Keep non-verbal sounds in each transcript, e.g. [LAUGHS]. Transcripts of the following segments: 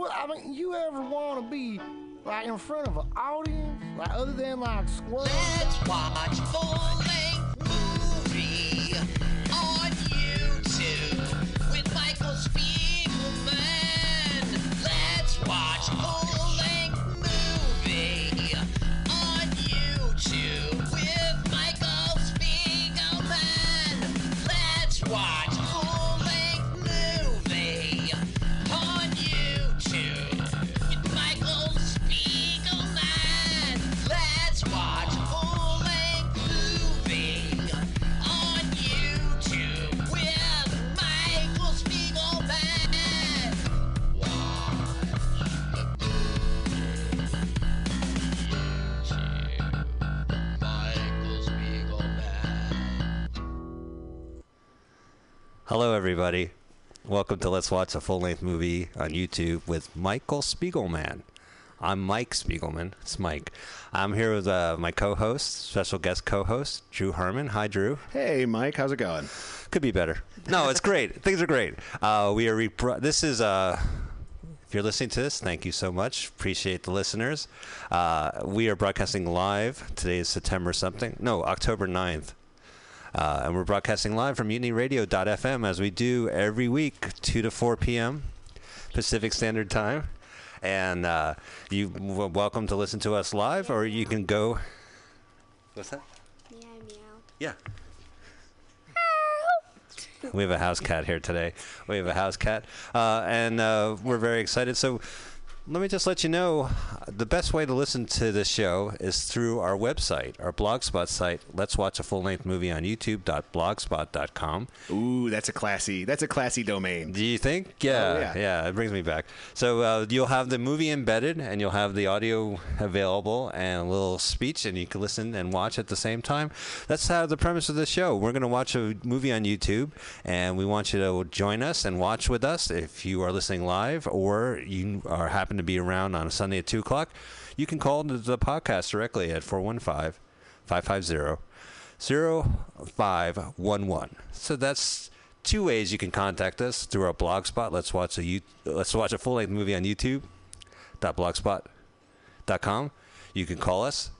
Well, I mean, you ever want to be like in front of an audience, like other than like squirrels? Let's watch full everybody. Welcome to Let's Watch a Full Length Movie on YouTube with Michael Spiegelman. I'm Mike Spiegelman. It's Mike. I'm here with uh, my co host, special guest co host, Drew Herman. Hi, Drew. Hey, Mike, how's it going? Could be better. No, it's great. [LAUGHS] Things are great. Uh, we are. Repro- this is. Uh, if you're listening to this, thank you so much. Appreciate the listeners. Uh, we are broadcasting live. Today is September something. No, October 9th. Uh, and we're broadcasting live from mutinyradio.fm as we do every week, 2 to 4 p.m. Pacific Standard Time. And uh, you w- welcome to listen to us live, or you can go. What's that? Meow meow. Yeah. We have a house cat here today. We have a house cat, uh, and uh, we're very excited. So, let me just let you know the best way to listen to this show is through our website, our blogspot site. Let's watch a full length movie on YouTube.blogspot.com. Ooh, that's a classy. That's a classy domain. Do you think? Yeah, Oh, yeah. yeah, It brings me back. So uh, you'll have the movie embedded, and you'll have the audio available, and a little speech, and you can listen and watch at the same time. That's how the premise of the show. We're going to watch a movie on YouTube, and we want you to join us and watch with us. If you are listening live, or you are happen to be around on a Sunday at two o'clock, you can call the, podcast directly at 415 550 0511. So that's two ways you can contact us through our blog spot. Let's watch a let's watch a full length movie on YouTube. blogspot.com. You can call us,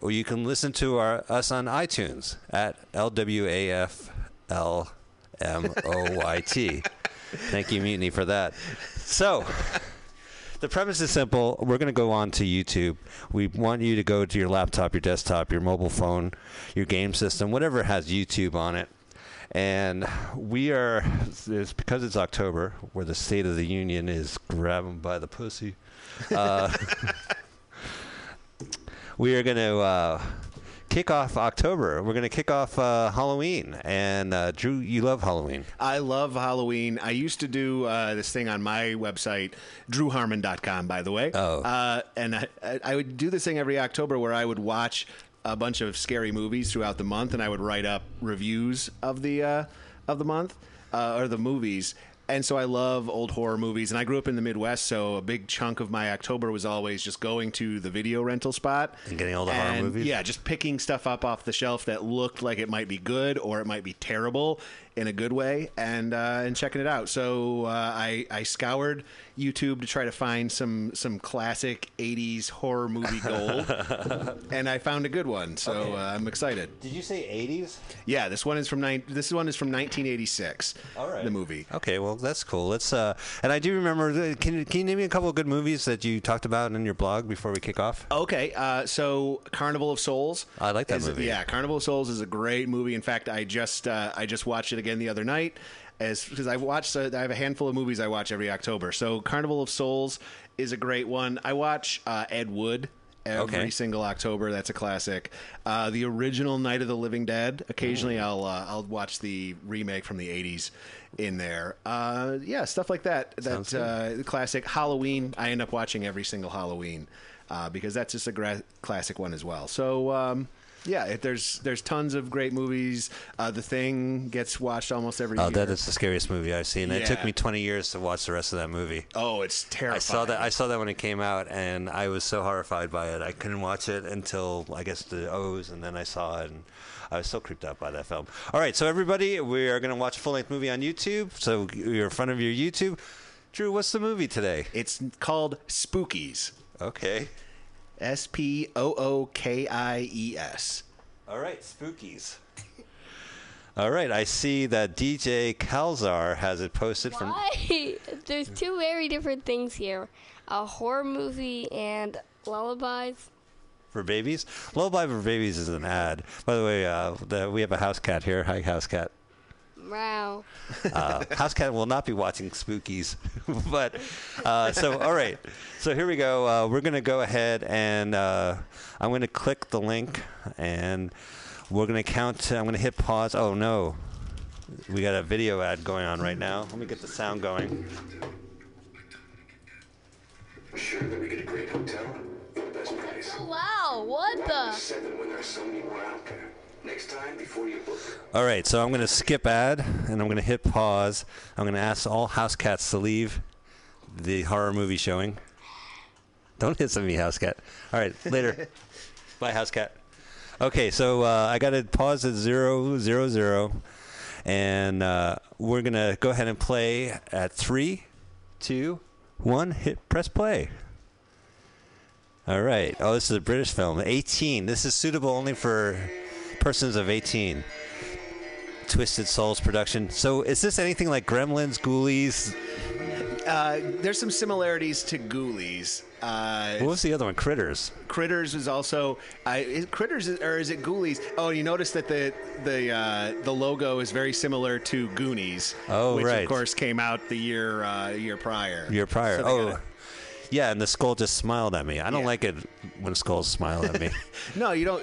or you can listen to our us on iTunes at L W A F L M O Y T. Thank you, Mutiny, for that. So. The premise is simple. We're going to go on to YouTube. We want you to go to your laptop, your desktop, your mobile phone, your game system, whatever has YouTube on it. And we are, it's because it's October, where the State of the Union is grabbing by the pussy. Uh, [LAUGHS] we are going to uh, kick off October. We're going to kick off uh, Halloween. And uh, Drew, you love Halloween. I love Halloween. I used to do uh, this thing on my website, drewharmon.com, by the way. Oh. Uh, and I, I would do this thing every October where I would watch a bunch of scary movies throughout the month, and I would write up reviews of the uh, of the month uh, or the movies. And so I love old horror movies, and I grew up in the Midwest, so a big chunk of my October was always just going to the video rental spot And getting all the horror movies? Yeah, just picking stuff up off the shelf that looked like it might be good or it might be terrible in a good way, and uh, and checking it out. So uh, I I scoured YouTube to try to find some some classic '80s horror movie gold, [LAUGHS] and I found a good one. So Okay. uh, I'm excited. Did you say 80s? Yeah, this one is from nine. This one is from 1986. All right. the movie. Okay, well that's cool. Let's uh, and I do remember. Can you, can you name me a couple of good movies that you talked about in your blog before we kick off? Okay, uh, so Carnival of Souls. I like that is- movie. Yeah, Carnival of Souls is a great movie. In fact, I just uh, I just watched it again the other night, as because I've watched uh, I have a handful of movies I watch every October. So Carnival of Souls is a great one. I watch uh, Ed Wood. Every Okay. single October, that's a classic. Uh, the original Night of the Living Dead. Occasionally. I'll uh, I'll watch the remake from the '80s in there. Uh, yeah, stuff like that. That uh, classic Halloween. I end up watching every single Halloween uh, because that's just a gra- classic one as well. So um, yeah, it, there's there's tons of great movies. Uh, the Thing gets watched almost every year. Oh, year. that is the scariest movie I've seen. It took me 20 years to watch the rest of that movie. oh, it's terrifying. I saw that. I saw that when it came out, and I was so horrified by it. I couldn't watch it until I guess the O's, and then I saw it, and I was so creeped out by that film. All right, so everybody, we are going to watch a full length movie on YouTube. So you're in front of your YouTube. Drew, what's the movie today? It's called Spookies. Okay. S P O O K I E S. All right, spookies. All right, I see that DJ Calzar has it posted from. Why? [LAUGHS] There's two very different things here: a horror movie and lullabies. for babies. Lullaby for babies is an ad. By the way, uh, the, we have a house cat here. Hi, house cat. Wow. Uh, house cat will not be watching Spookies, [LAUGHS] but uh, so all right. So here we go. Uh, we're gonna go ahead and uh, I'm gonna click the link and we're gonna count. I'm gonna hit pause. Oh no, we got a video ad going on right now. Let me get the sound going. Sure that we get a great hotel for the best price. Wow. What the? Seven when there's so many more out there. Next time, before you book. All right, so I'm going to skip ad and I'm going to hit pause. I'm going to ask all house cats to leave the horror movie showing. Don't hiss at me, house cat. All right, later. [LAUGHS] Bye, house cat. Okay, so uh, I got to pause at zero zero zero, and uh, we're going to go ahead and play at three, two, one. Hit press play. All right. Oh, this is a British film. 18. This is suitable only for persons of 18. Twisted Souls production. So, is this anything like Gremlins, Ghoulies? Uh, there's some similarities to Ghoulies. Uh, What was the other one? Critters. Critters is also uh, is Critters is- or is it Ghoulies? Oh, you notice that the the uh, the logo is very similar to Goonies. Oh, which right. of course came out the year uh, year prior. Year prior. So oh, gotta- yeah. And the skull just smiled at me. I don't Yeah. like it when skulls smile at me. [LAUGHS] no, you don't.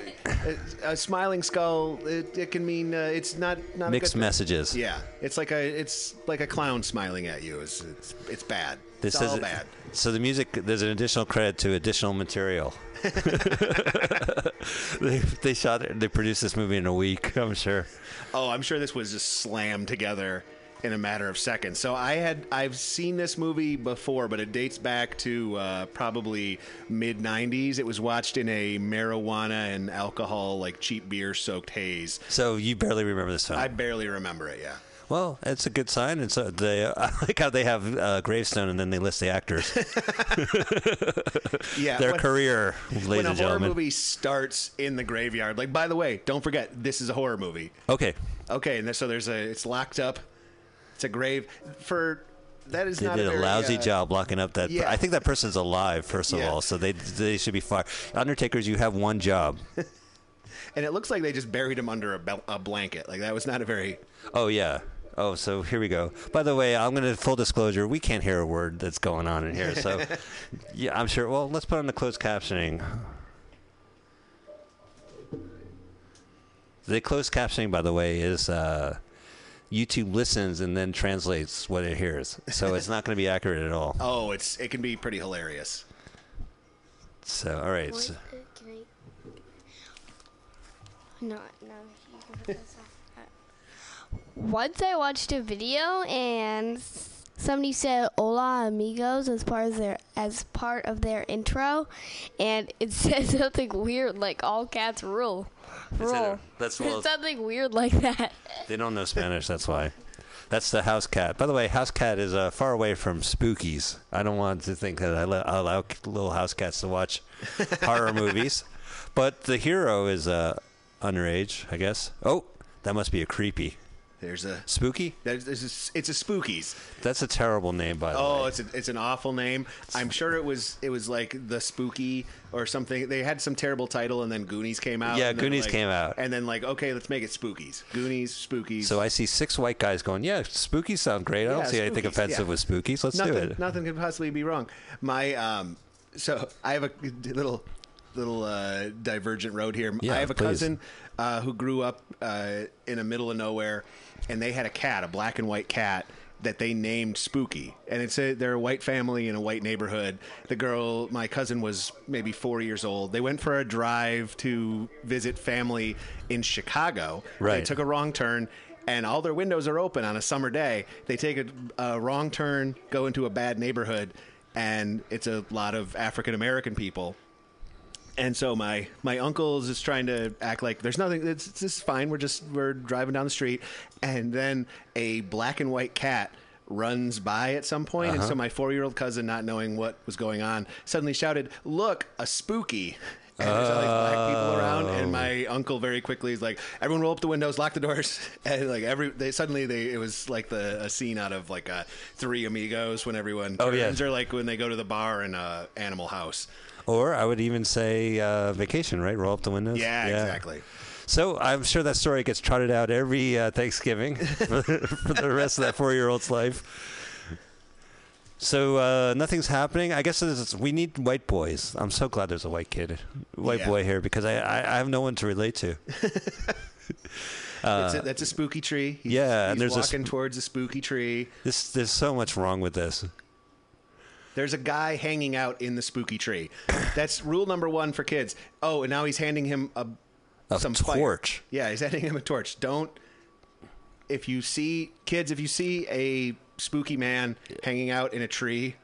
A, a smiling skull. It, it can mean uh, it's not not a Mixed good thing. messages. Yeah, it's like a it's like a clown smiling at you. It's it's, it's bad. This it's all is bad. So the music, there's an additional credit to additional material. [LAUGHS] [LAUGHS] they, they shot it. They produced this movie in a week. I'm sure. Oh, I'm sure this was just slammed together in a matter of seconds. So I had I've seen this movie before, but it dates back to uh, probably mid '90s. It was watched in a marijuana and alcohol, like cheap beer soaked haze. So you barely remember this film. I barely remember it. Yeah. Well, it's a good sign. And so they, [LAUGHS] I like how they have a gravestone and then they list the actors, [LAUGHS] Yeah. their when- career, ladies When a and horror movie starts in the graveyard, like by the way, don't forget this is a horror movie. Okay, Okay, and so there's a it's locked up. It's a grave for that is they not did a very, lousy uh, job locking up that. yeah. I think that person's alive, first of Yeah. all, so they they should be fired. Undertakers, you have one job. [LAUGHS] And it looks like they just buried him under a, bel- a blanket. Like that was not a very Oh yeah. Oh, so here we go. By the way, I'm going to full disclosure. We can't hear a word that's going on in here. So, [LAUGHS] yeah, I'm sure. Well, let's put on the closed captioning. The closed captioning, by the way, is uh, YouTube listens and then translates what it hears. So it's not going to be accurate at all. [LAUGHS] Oh, it's it can be pretty hilarious. So, all right. So, uh, No, no. can put this off. Uh, once I watched a video and s- somebody said "Hola amigos" as part of their as part of their intro, and it [LAUGHS] said something weird like "all cats rule." said it- Rule. that's [LAUGHS] well- something weird like that. they don't know Spanish, that's why. That's the house cat. By the way, house cat is uh, far away from spookies. I don't want to think that I let, I allow little house cats to watch [LAUGHS] horror movies. But the hero is uh, underage, I guess. Oh, that must be a creepy. There's a Spooky? there's, there's a, it's a spookies. That's a terrible name, by the Oh, way. Oh, it's a, it's an awful name. I'm sure it was it was like the spooky or something. They had some terrible title, and then Goonies came out. Yeah, Goonies like- came out. and then like okay, let's make it Spookies. Goonies, Spookies. So I see six white guys going, yeah, spookies sound great. I don't Yeah, see anything offensive yeah. with spookies. Let's nothing, do it. Nothing could possibly be wrong. My um, so I have a [LAUGHS] little little uh, divergent road here. Yeah, I have a please. cousin uh, who grew up uh, in the middle of nowhere, and they had a cat, a black and white cat. That they named Spooky, and it's a they're a white family in a white neighborhood. The girl, my cousin, was maybe four years old. They went for a drive to visit family in Chicago. Right. They took a wrong turn and all their windows are open on a summer day. They take a, a wrong turn, go into a bad neighborhood, and it's a lot of African American people. And so my my uncle is just trying to act like there's nothing. It's, it's just fine. We're just we're driving down the street, and then a black and white cat runs by at some point. point, and so my four year old cousin, not knowing what was going on, suddenly shouted, "Look, a spooky!" And there's all these black people around, and my uncle very quickly is like, "Everyone, roll up the windows, lock the doors." [LAUGHS] And like every, they suddenly they it was like the a scene out of like uh, Three Amigos when everyone Oh, yeah. turns, or like when they go to the bar in uh, Animal House. Or I would even say uh, vacation, right? Roll up the windows. Yeah, exactly. So I'm sure that story gets trotted out every uh, Thanksgiving for, [LAUGHS] for the rest of that four-year-old's life. So uh, nothing's happening. I guess it's, we need white boys. I'm so glad there's a white kid, white Yeah. boy here because I, I, I have no one to relate to. [LAUGHS] That's a, that's a spooky tree. He's, Uh, yeah, he's and there's a walking sp- towards a spooky tree. This there's so much wrong with this. There's a guy hanging out in the spooky tree. That's rule number one for kids. Oh, and now he's handing him a, A some fire. torch. Yeah, he's [LAUGHS] handing him a torch. Don't. If you see kids, if you see a spooky man hanging out in a tree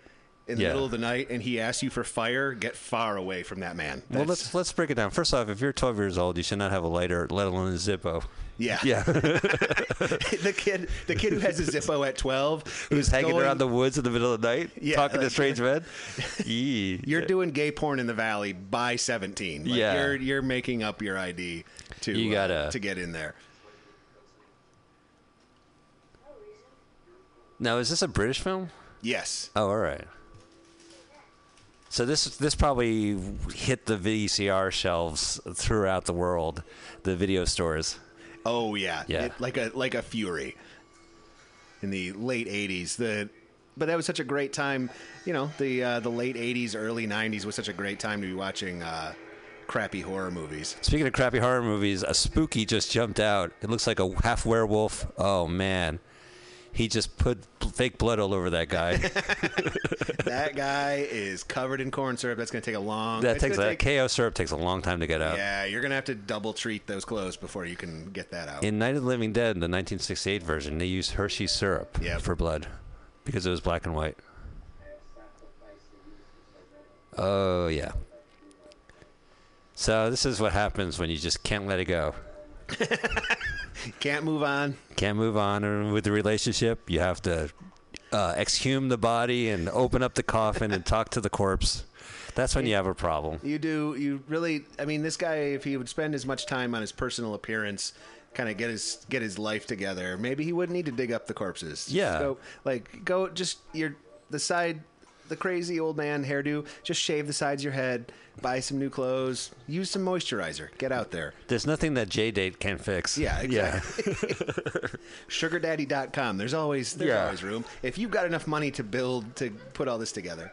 in the Yeah. middle of the night and he asks you for fire, get far away from that man. Well, let's let's break it down. First off, if you're 12 years old, you should not have a lighter, let alone a Zippo. yeah, Yeah, [LAUGHS] the kid, the kid who has a Zippo at twelve, [LAUGHS] who's hanging going- around the woods in the middle of the night, Yeah, talking to strange men. [LAUGHS] You're doing gay porn in the valley by 17. Like, Yeah. You're you're making up your ID to You uh, gotta- to get in there. Now, is this a British film? Yes. Oh, all right. So this this probably hit the VCR shelves throughout the world, the video stores. Oh yeah. Yeah. It- like a like a fury. In the late 80s, the but that was such a great time. You know, the uh, the late 80s, early 90s was such a great time to be watching uh, crappy horror movies. Speaking of crappy horror movies, a spooky just jumped out. It looks like a half werewolf. Oh man, he just put fake blood all over that guy. [LAUGHS] that guy is covered in corn syrup. That's going to take a long. that takes that take- Karo syrup takes a long time to get out. Yeah, you're going to have to double treat those clothes before you can get that out. In Night of the Living Dead, the 1968 version, they used Hershey syrup Yep. for blood because it was black and white. Oh yeah. So this is what happens when you just can't let it go. [LAUGHS] Can't move on. Can't move on with the relationship. You have to uh, exhume the body and open up the coffin and talk to the corpse. That's when you have a problem. You do. You really. I mean, this guy, if he would spend as much time on his personal appearance, kind of get his get his life together, maybe he wouldn't need to dig up the corpses. Just Yeah. Go like go just your the side, the crazy old man hairdo. Just shave the sides of your head. Buy some new clothes. Use some moisturizer. Get out there. There's nothing that JDate can't fix. Yeah, exactly. [LAUGHS] Sugardaddy.com. There's always there's Yeah. always room. If you've got enough money to build to put all this together.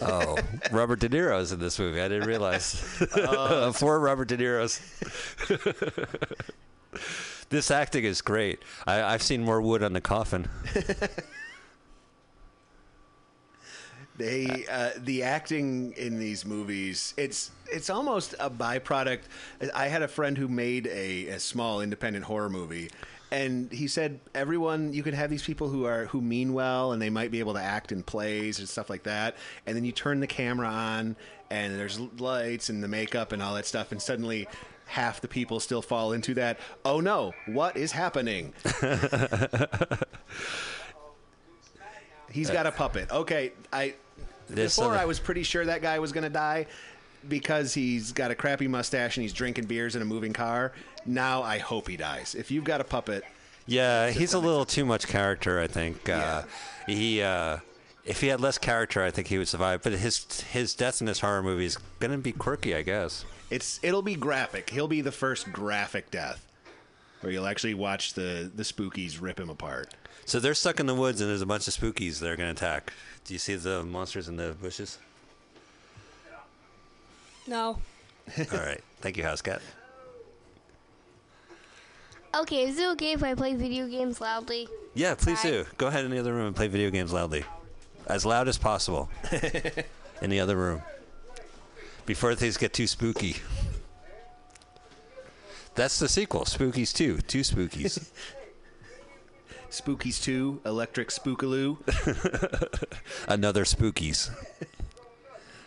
Oh, Robert De Niro's in this movie. I didn't realize. [LAUGHS] Four Robert De Niro's. this acting is great. I, I've seen more wood on the coffin. [LAUGHS] They uh, the acting in these movies it's it's almost a byproduct. I had a friend who made a, a small independent horror movie, and he said everyone you could have these people who are who mean well and they might be able to act in plays and stuff like that, and then you turn the camera on and there's lights and the makeup and all that stuff, and suddenly. Half the people still fall into that. Oh no! What is happening? [LAUGHS] He's got a puppet. Okay, I This before other- I was pretty sure that guy was going to die because he's got a crappy mustache and he's drinking beers in a moving car. Now I hope he dies. If you've got a puppet, Yeah, he's a little too much character. I think uh, he. Uh, if he had less character, I think he would survive. But his his death in this horror movie is gonna be quirky, I guess. it's it'll be graphic. He'll be the first graphic death where you'll actually watch the the spookies rip him apart. So they're stuck in the woods, and there's a bunch of spookies that are gonna attack. Do you see the monsters in the bushes? No. All right, thank you, House Cat. Okay, is it okay if I play video games loudly? Yeah, please Bye. do. Go ahead in the other room and play video games loudly. As loud as possible. [LAUGHS] in the other room. Before things get too spooky. That's the sequel, Spookies 2. Two Spookies. [LAUGHS] Spookies two, Electric Spookaloo, [LAUGHS] Another Spookies.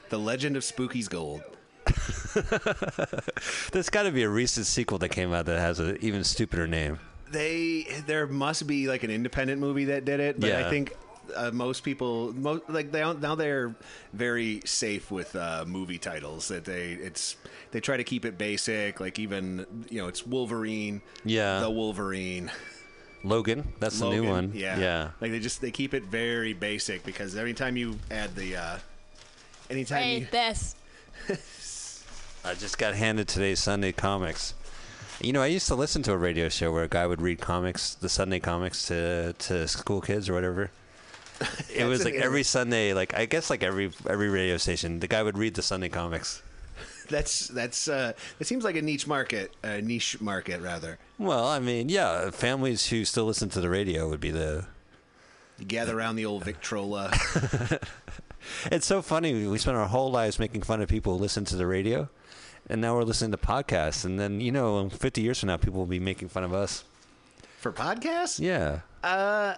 The Legend of Spooky's Gold. [LAUGHS] There's got to be a recent sequel that came out that has an even stupider name. They there must be like an independent movie that did it, but Yeah. I think uh, most people mo- like they now they're very safe with uh, movie titles that they it's they try to keep it basic. Like even you know it's Wolverine, Yeah. the Wolverine. Logan, that's the new one. Yeah, yeah. Like they just they keep it very basic because every time you add the, uh anytime you, this. [LAUGHS] I just got handed today's Sunday comics. You know, I used to listen to a radio show where a guy would read comics, the Sunday comics, to to school kids or whatever. [LAUGHS] It was like every Sunday, like I guess like every every radio station, the guy would read the Sunday comics. [LAUGHS] that's that's uh it seems like a niche market, a niche market rather. Well, I mean, yeah, families who still listen to the radio would be the. You gather around the old [LAUGHS] Victrola. It's so funny. We spent our whole lives making fun of people who listen to the radio, and now we're listening to podcasts. And then you know, 50 years from now, people will be making fun of us. For podcasts? Yeah. Uh,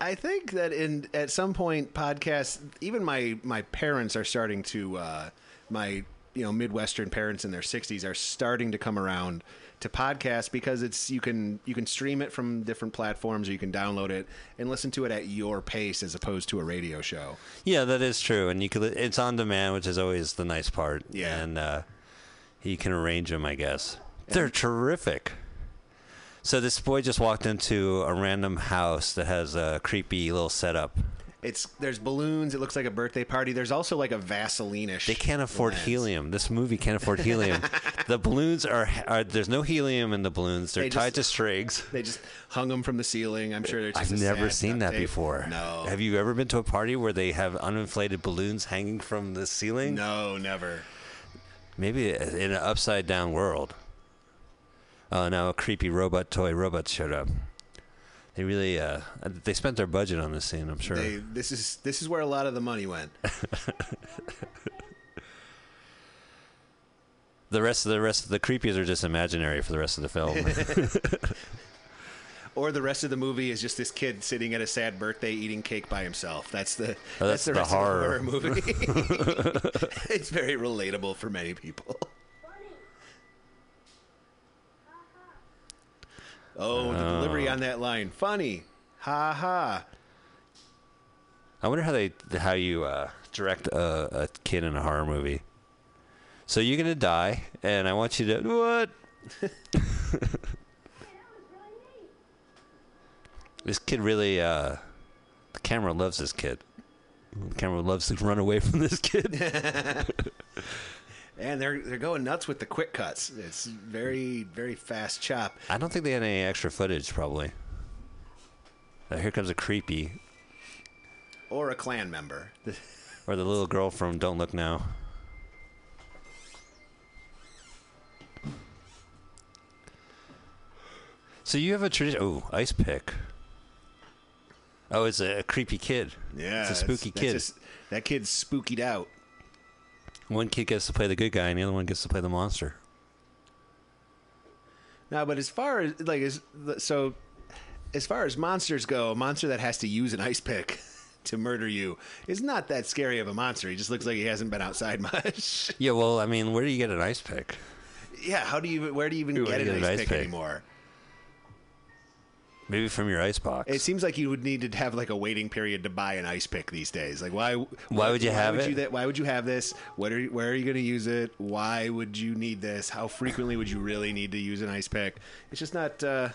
I think that in at some point podcasts, even my my parents are starting to uh, my you know midwestern parents in their 60s are starting to come around to podcasts because it's you can you can stream it from different platforms or you can download it and listen to it at your pace as opposed to a radio show. Yeah, that is true, and you could. It's on demand, which is always the nice part. Yeah. and uh, you can arrange them, I guess. They're terrific. So this boy just walked into a random house that has a creepy little setup. It's there's balloons. It looks like a birthday party. There's also like a Vaseline-ish. They can't afford lens. helium. This movie can't afford helium. [LAUGHS] the balloons are, are there's no helium in the balloons. They're They tied just- to strings. They just hung them from the ceiling. I'm sure they're just I've never seen that tape. before. No. Have you ever been to a party where they have uninflated balloons hanging from the ceiling? No, never. Maybe in an upside down world. Oh, now a creepy robot toy robot showed up. They really, uh, they spent their budget on this scene, I'm sure. They, this is this is where a lot of the money went. [LAUGHS] the rest of the rest of the creepies are just imaginary for the rest of the film. [LAUGHS] [LAUGHS] Or the rest of the movie is just this kid sitting at a sad birthday eating cake by himself. That's the Oh, that's the the rest horror. of the horror [LAUGHS] movie. [LAUGHS] it's very relatable for many people. Oh, the delivery on that line, funny, ha ha. I wonder how they how you uh, direct a, a kid in a horror movie. So you're gonna die, and I want you to what? [LAUGHS] this kid really, uh, the camera loves this kid. The camera loves to run away from this kid. [LAUGHS] And they're they're going nuts with the quick cuts. It's very very fast chop. I don't think they had any extra footage, probably. Uh, here comes a creepy, Or a clan member. [LAUGHS] or the little girl from Don't Look Now. So you have a tradition. Oh, ice pick. Oh, it's a, creepy kid. Yeah, it's a spooky that's kid. just- that kid's spookied out. One kid gets to play the good guy, and the other one gets to play the monster. No, but as far as like as so, as far as monsters go, a monster that has to use an ice pick [LAUGHS] to murder you is not that scary of a monster. He just looks like he hasn't been outside [LAUGHS] much. Yeah, well, I mean, where do you get an ice pick? yeah, how do you? Where do you even Ooh, get an get ice, an ice pick, pick. anymore? Maybe from your ice box. It seems like you would need to have like a waiting period to buy an ice pick these days. Like why? Why would you have would it? You that, why would you have this? What are you- where are you going to use it? Why would you need this? How frequently would you really need to use an ice pick? It's just not. Uh,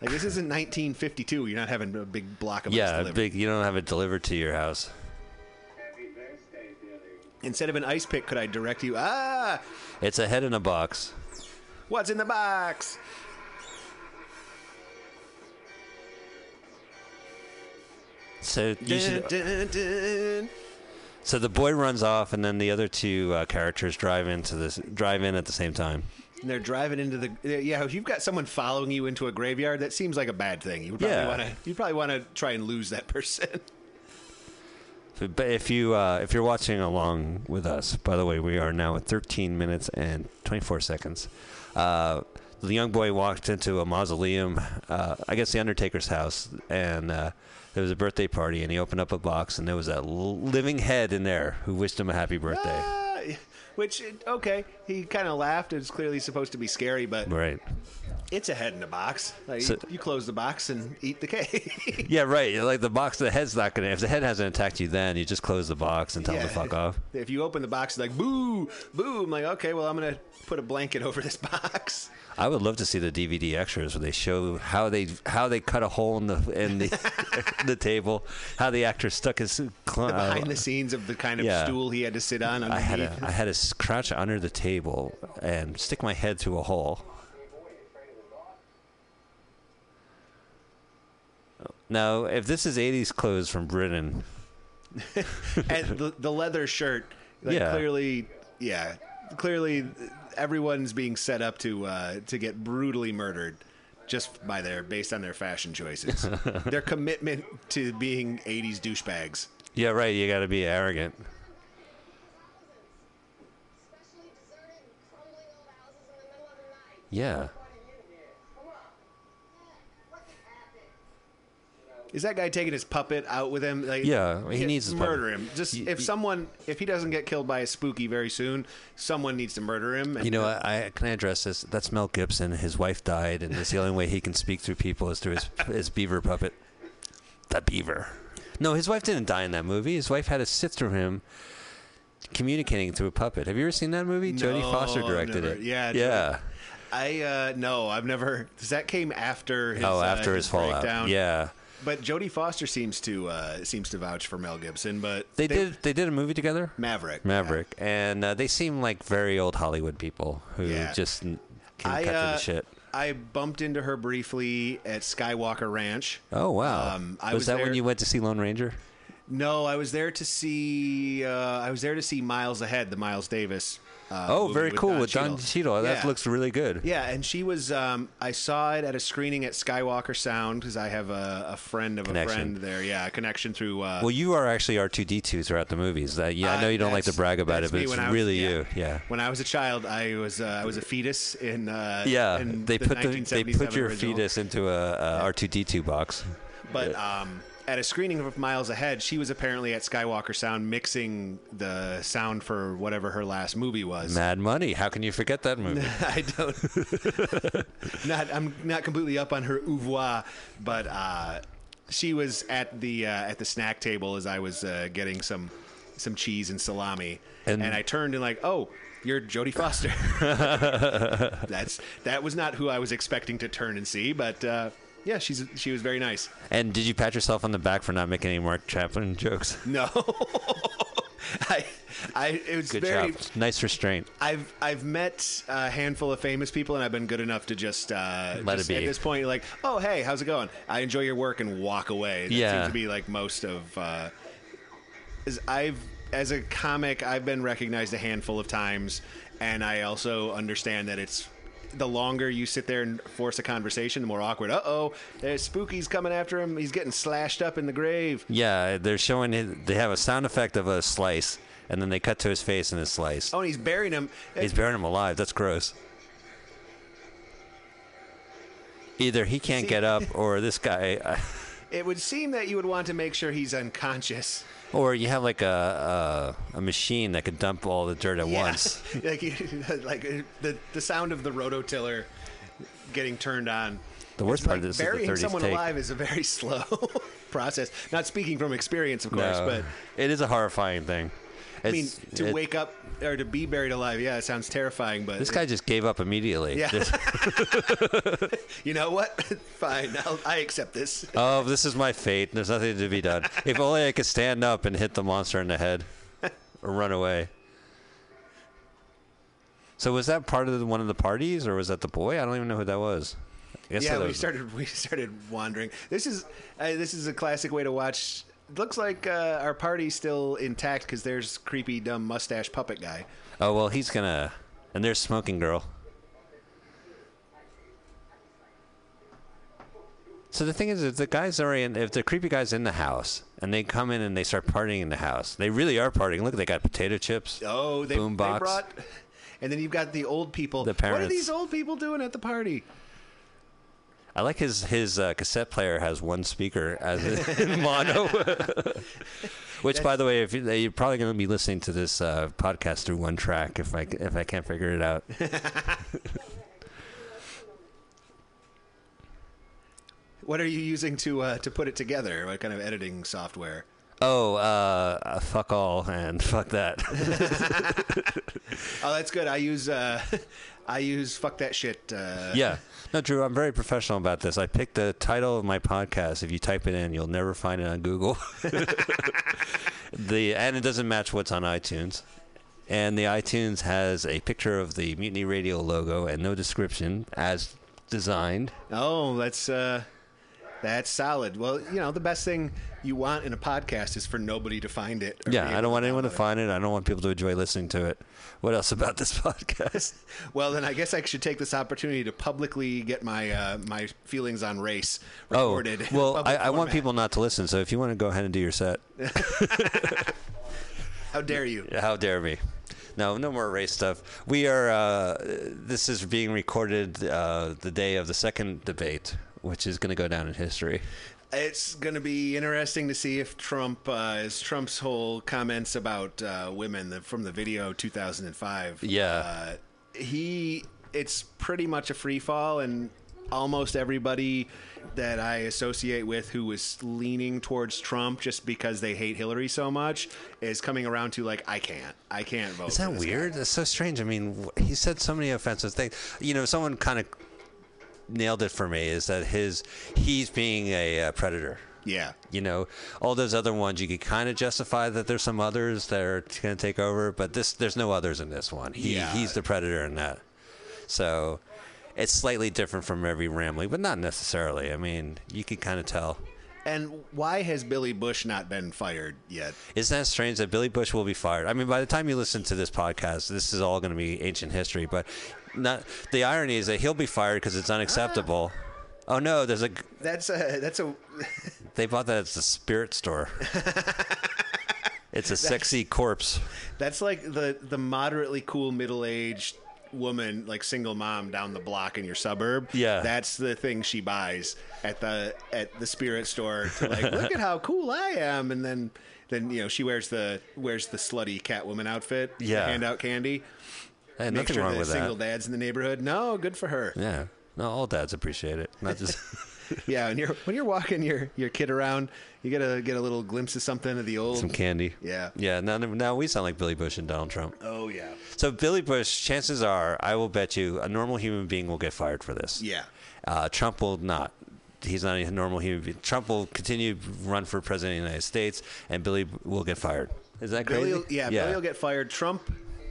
like this isn't 1952. You're not having a big block of ice yeah, delivered. big. You don't have it delivered to your house. Instead of an ice pick, could I direct you? Ah, It's a head in a box. what's in the box? So you should, Dun, dun, dun. So the boy runs off, and then the other two uh, characters drive into this drive in at the same time. And they're driving into the yeah. If you've got someone following you into a graveyard, that seems like a bad thing. You would probably Yeah. want to. You probably want to try and lose that person. But if you uh, if you're watching along with us, by the way, we are now at 13 minutes and 24 seconds. Uh, the young boy walked into a mausoleum, uh, I guess the Undertaker's house, and uh, there was a birthday party, and he opened up a box, and there was a living head in there who wished him a happy birthday. Ah, Which okay, he kind of laughed. It was clearly supposed to be scary, but Right. it's a head in a box. Like, So- you, you close the box and eat the cake. [LAUGHS] Yeah, right. Like the box, the head's not gonna. If the head hasn't attacked you, then you just close the box and tell him to fuck off. If you open the box, it's like boo, boo. I'm like, okay, well, I'm gonna put a blanket over this [LAUGHS] box. I would love to see the DVD extras where they show how they how they cut a hole in the in the [LAUGHS] [LAUGHS] the table, how the actor stuck his cl- The behind uh, the scenes of the kind of yeah. stool he had to sit on. I had Underneath. to I had to crouch under the table and stick my head through a hole. Now, if this is '80s clothes from Britain, [LAUGHS] and the, the leather shirt. Like, Yeah. Clearly, yeah. Clearly, everyone's being set up to uh, to get brutally murdered just by their based on their fashion choices. [LAUGHS] their commitment to being '80s douchebags. yeah, right, you got to be arrogant. Especially deserted and crumbling old houses in the middle of the night. Yeah. Is that guy taking his puppet out with him? Like, Yeah, he needs to murder puppet. him. Just if someone, if he doesn't get killed by a spooky very soon, someone needs to murder him. and- You know, I, I can I address this. That's Mel Gibson. His wife died, and it's the only way he can speak through people is through his his beaver puppet. The beaver. No, his wife didn't die in that movie. His wife had to sit through him, communicating through a puppet. Have you ever seen that movie? Jodie Foster directed never- it. yeah, yeah. I uh no, I've never. That came after his. oh, uh, after his, fallout. breakdown. Yeah, But Jodie Foster seems to uh seems to vouch for Mel Gibson. But they, did. They did a movie together. Maverick. Maverick, and uh, they seem like very old Hollywood people who Yeah. just can I cut to uh, the shit. I bumped into her briefly at Skywalker Ranch. Oh wow! um, I was, was that when you went to see Lone Ranger? No, I was there to see. Uh, I was there to see Miles Ahead, the Miles Davis. Uh, Oh, very with cool Don with Don Cheadle. That looks really good. Yeah, and she was. Um, I saw it at a screening at Skywalker Sound because I have a, a friend of Connection. a friend there. Yeah, a connection through. Uh, Well, you are actually R two D two throughout the movies. Uh, yeah, I know you don't like to brag about it, but it's was- really yeah. you. Yeah. When I was a child, I was uh, I was a fetus in. Uh, Yeah, in they the put the, they put your original. fetus into a R two D two box. But um, at a screening of Miles Ahead, she was apparently at Skywalker Sound mixing the sound for whatever her last movie was. Mad Money. How can you forget that movie? [LAUGHS] I don't. [LAUGHS] not I'm not completely up on her oeuvre, but uh, she was at the uh, at the snack table as I was uh, getting some some cheese and salami, And- and, I turned and like, oh. You're Jodie Foster. [LAUGHS] That's that was not who I was expecting to turn and see, but uh, yeah, she's she was very nice. and did you pat yourself on the back for not making any Mark Chaplin jokes? [LAUGHS] No, I, I it was Good very. job. Nice restraint. I've I've met a handful of famous people, and I've been good enough to just uh, Let it be. At this point, you're like, oh hey, how's it going? I enjoy your work, and walk away. That Yeah. seems to be like most of. Uh, is I've as a comic, I've been recognized a handful of times, and I also understand that it's. The longer you sit there and force a conversation, the more awkward. Uh oh, there's Spooky's coming after him. He's getting slashed up in the grave. Yeah, they're showing it. They have a sound effect of a slice, and then they cut to his face and his slice. Oh, and he's burying him. He's burying him alive. That's gross. Either he can't See- get up, or this guy, uh, [LAUGHS] It would seem that you would want to make sure he's unconscious. Or you have like a, a a machine that could dump all the dirt at Yeah. once. [LAUGHS] like, [LAUGHS] like the the sound of the rototiller getting turned on. The worst part like of this is burying 30s someone take. alive is a very [LAUGHS] slow process. Not speaking from experience, of course, No, but it is a horrifying thing. I mean, to it- wake up or to be buried alive, yeah, it sounds terrifying. But This guy just gave up immediately. Yeah. Just, [LAUGHS] [LAUGHS] you know what? [LAUGHS] Fine, I'll, I accept this. oh, this is my fate. There's nothing to be done. If only I could stand up and hit the monster in the head, or run away. So was that part of the, one of the parties, or was that the boy? I don't even know who that was. I guess yeah, that we was- started we started wandering. This is uh, this is a classic way to watch. Looks like uh, our party's still intact because there's creepy dumb mustache puppet guy. Oh well, he's gonna. And there's smoking girl. So the thing is, if the guys are in, if the creepy guys in the house, and they come in and they start partying in the house, they really are partying. Look, they got potato chips. Oh, they, they Boombox. brought. [LAUGHS] And then you've got the old people. The parents. What are these old people doing at the party? I like his his uh, cassette player has one speaker as a [LAUGHS] mono. [LAUGHS] Which, by the way, if you, you're probably going to be listening to this uh, podcast through one track, if I if I can't figure it out. [LAUGHS] What are you using to uh, to put it together? What kind of editing software? Oh, uh, uh, fuck all and fuck that. Oh, that's good. I use uh, I use fuck that shit. Uh, yeah. No, Drew, I'm very professional about this. I picked the title of my podcast. If you type it in, you'll never find it on Google. [LAUGHS] the and it doesn't match what's on iTunes. And the iTunes has a picture of the Mutiny Radio logo and no description as designed. Oh, that's uh, that's solid. Well, you know, the best thing you want in a podcast is for nobody to find it. Yeah, I don't want anyone to find it. I don't want people to enjoy listening to it. What else about this [LAUGHS] podcast? [LAUGHS] Well, then I guess I should take this opportunity to publicly get my uh, my feelings on race oh, recorded. a well, I, I want people not to listen. So if you want to go ahead and do your set, [LAUGHS] How dare you? How dare me? No, no more race stuff. We are. Uh, this is being recorded uh, the day of the second debate, which is going to go down in history. It's going to be interesting to see if Trump, uh, is Trump's whole comments about uh, women the, from the video 2005. Yeah. Uh, he, it's pretty much a free fall, and almost everybody that I associate with who was leaning towards Trump just because they hate Hillary so much is coming around to like, I can't, I can't vote. Is for that this guy." weird? That's so strange. I mean, he said so many offensive things. You know, someone kind of nailed it for me. Is that his? He's being a uh, predator. Yeah. You know, all those other ones you could kind of justify that there's some others that are going to take over, but this there's no others in this one. He Yeah. he's the predator in that. So it's slightly different from every rambling, but not necessarily. I mean, you could kind of tell. And why has Billy Bush not been fired yet? Isn't that strange that Billy Bush will be fired? I mean, by the time you listen to this podcast, this is all going to be ancient history. But not the irony is that he'll be fired because it's unacceptable. Oh no, there's a That's a that's a [LAUGHS] they bought that at the spirit store. [LAUGHS] it's a sexy corpse. That's like the the moderately cool middle aged woman, like single mom down the block in your suburb. Yeah. that's the thing she buys at the at the spirit store. To like, look at how cool I am, and then then you know she wears the wears the slutty Catwoman outfit. Yeah. hand out candy. Hey, Make nothing sure wrong the with single dads in the neighborhood. No, good for her. Yeah. No, all dads appreciate it. Not just [LAUGHS] Yeah, when you're when you're walking your your kid around, you gotta get a little glimpse of something of the old. some candy. Yeah. Yeah. Now, now we sound like Billy Bush and Donald Trump. Oh yeah. So Billy Bush, chances are, I will bet you, a normal human being will get fired for this. Yeah. Uh, Trump will not. He's not a normal human being. Trump will continue to run for president of the United States, and Billy will get fired. Is that crazy? Billy, will- yeah, Billy will get fired. Trump,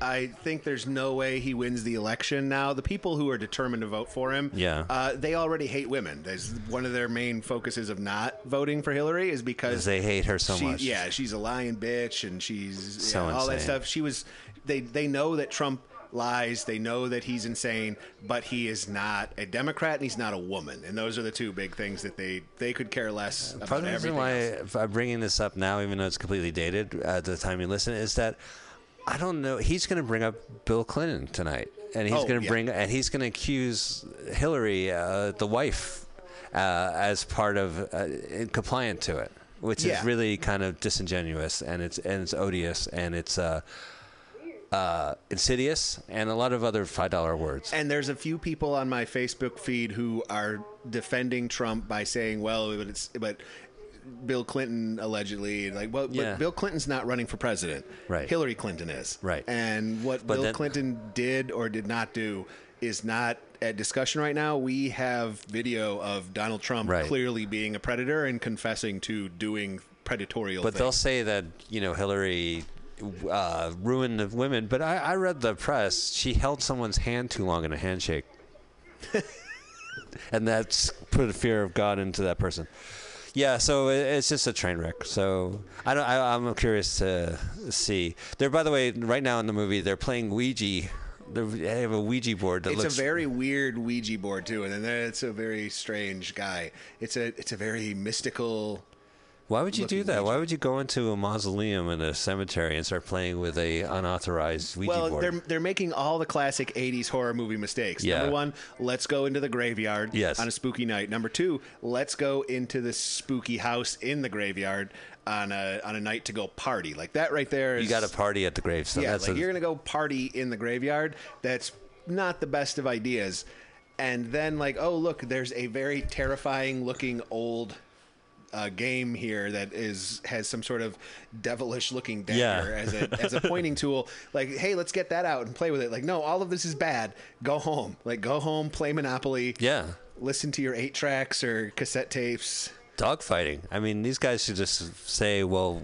I think there's no way he wins the election now. The people who are determined to vote for him, Yeah. uh, they already hate women. There's one of their main focuses of not voting for Hillary is because They hate her so she- much. Yeah, she's a lying bitch, and she's So yeah, all that stuff. She was. They they know that Trump lies. They know that he's insane, but he is not a Democrat and he's not a woman. And those are the two big things that they they could care less about Part of the reason why else. I'm bringing this up now, even though it's completely dated at the time you listen, is that I don't know. He's going to bring up Bill Clinton tonight, and he's Oh, going to yeah. bring and he's going to accuse Hillary, uh, the wife, uh, as part of uh, compliant to it, which Yeah. is really kind of disingenuous and it's and it's odious and it's uh, uh, insidious and a lot of other five dollar words. And there's a few people on my Facebook feed who are defending Trump by saying, "Well, but it's but Bill Clinton allegedly like well, Yeah. but Bill Clinton's not running for president. Right. Hillary Clinton is. Right. And what But Bill Clinton did or did not do is not at discussion right now. We have video of Donald Trump Right. clearly being a predator and confessing to doing predatorial But they'll say that you know Hillary uh, ruined the women. But I, I read the press; she held someone's hand too long in a handshake, [LAUGHS] and that's put a fear of God into that person. Yeah, so it's just a train wreck. So I don't. I, I'm curious to see. They're by the way, right now in the movie, they're playing Ouija. They have a Ouija board that it's looks a very weird Ouija board too, and then it's a very strange guy. It's a it's a very mystical. Why would you do that? Why would you go into a mausoleum in a cemetery and start playing with a unauthorized Ouija Well, board? they're they're making all the classic '80s horror movie mistakes. Yeah. Number one, let's go into the graveyard Yes. on a spooky night. Number two, let's go into the spooky house in the graveyard on a on a night to go party. Like that right there is you got a party at the gravestone. yeah, That's like a- you're gonna go party in the graveyard. That's not the best of ideas. And then like, oh look, there's a very terrifying looking old uh, game here that is has some sort of devilish looking dagger Yeah. as a as a [LAUGHS] pointing tool. Like, hey, let's get that out and play with it. Like, no, all of this is bad. Go home. Like, go home, play Monopoly. yeah. Listen to your eight tracks or cassette tapes. dogfighting. I mean, these guys should just say, well,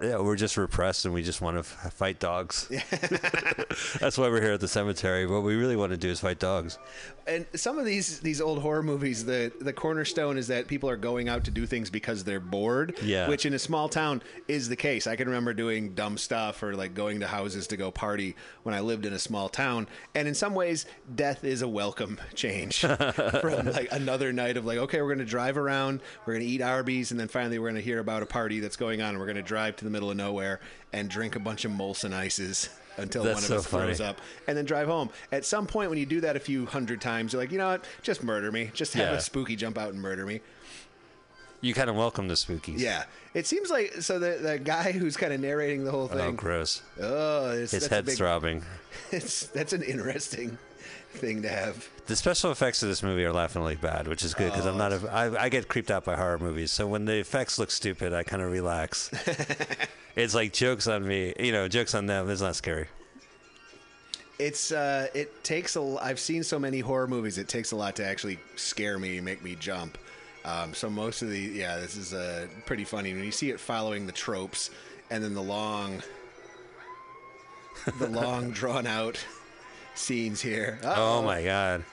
yeah, we're just repressed and we just want to f- fight dogs. [LAUGHS] [LAUGHS] That's why we're here at the cemetery. What we really want to do is fight dogs. and some of these these old horror movies the the cornerstone is that people are going out to do things because they're bored Yeah. which in a small town is the case i can remember doing dumb stuff or like going to houses to go party when i lived in a small town and in some ways death is a welcome change [LAUGHS] from like another night of like okay we're going to drive around we're going to eat arby's and then finally we're going to hear about a party that's going on and we're going to drive to the middle of nowhere and drink a bunch of molson ices until That's one of so us throws up and then drive home. At some point, when you do that a few hundred times, you're like, you know what? Just murder me. Just have Yeah. a spooky jump out and murder me. You kind of welcome the spookies. Yeah. It seems like so the the guy who's kind of narrating the whole oh, thing. Oh, gross. Oh, it's, His head's big, throbbing. [LAUGHS] It's that's an interesting thing to have. The special effects of this movie are laughingly bad, which is good because I'm not. A, I, I get creeped out by horror movies, so when the effects look stupid, I kind of relax. [LAUGHS] it's like jokes on me, you know, jokes on them. It's not scary. It's uh, it takes a. I've seen so many horror movies. It takes a lot to actually scare me, make me jump. Um, so most of the yeah, this is uh, pretty funny when you see it following the tropes, and then the long, the long [LAUGHS] drawn out scenes here. Oh my god,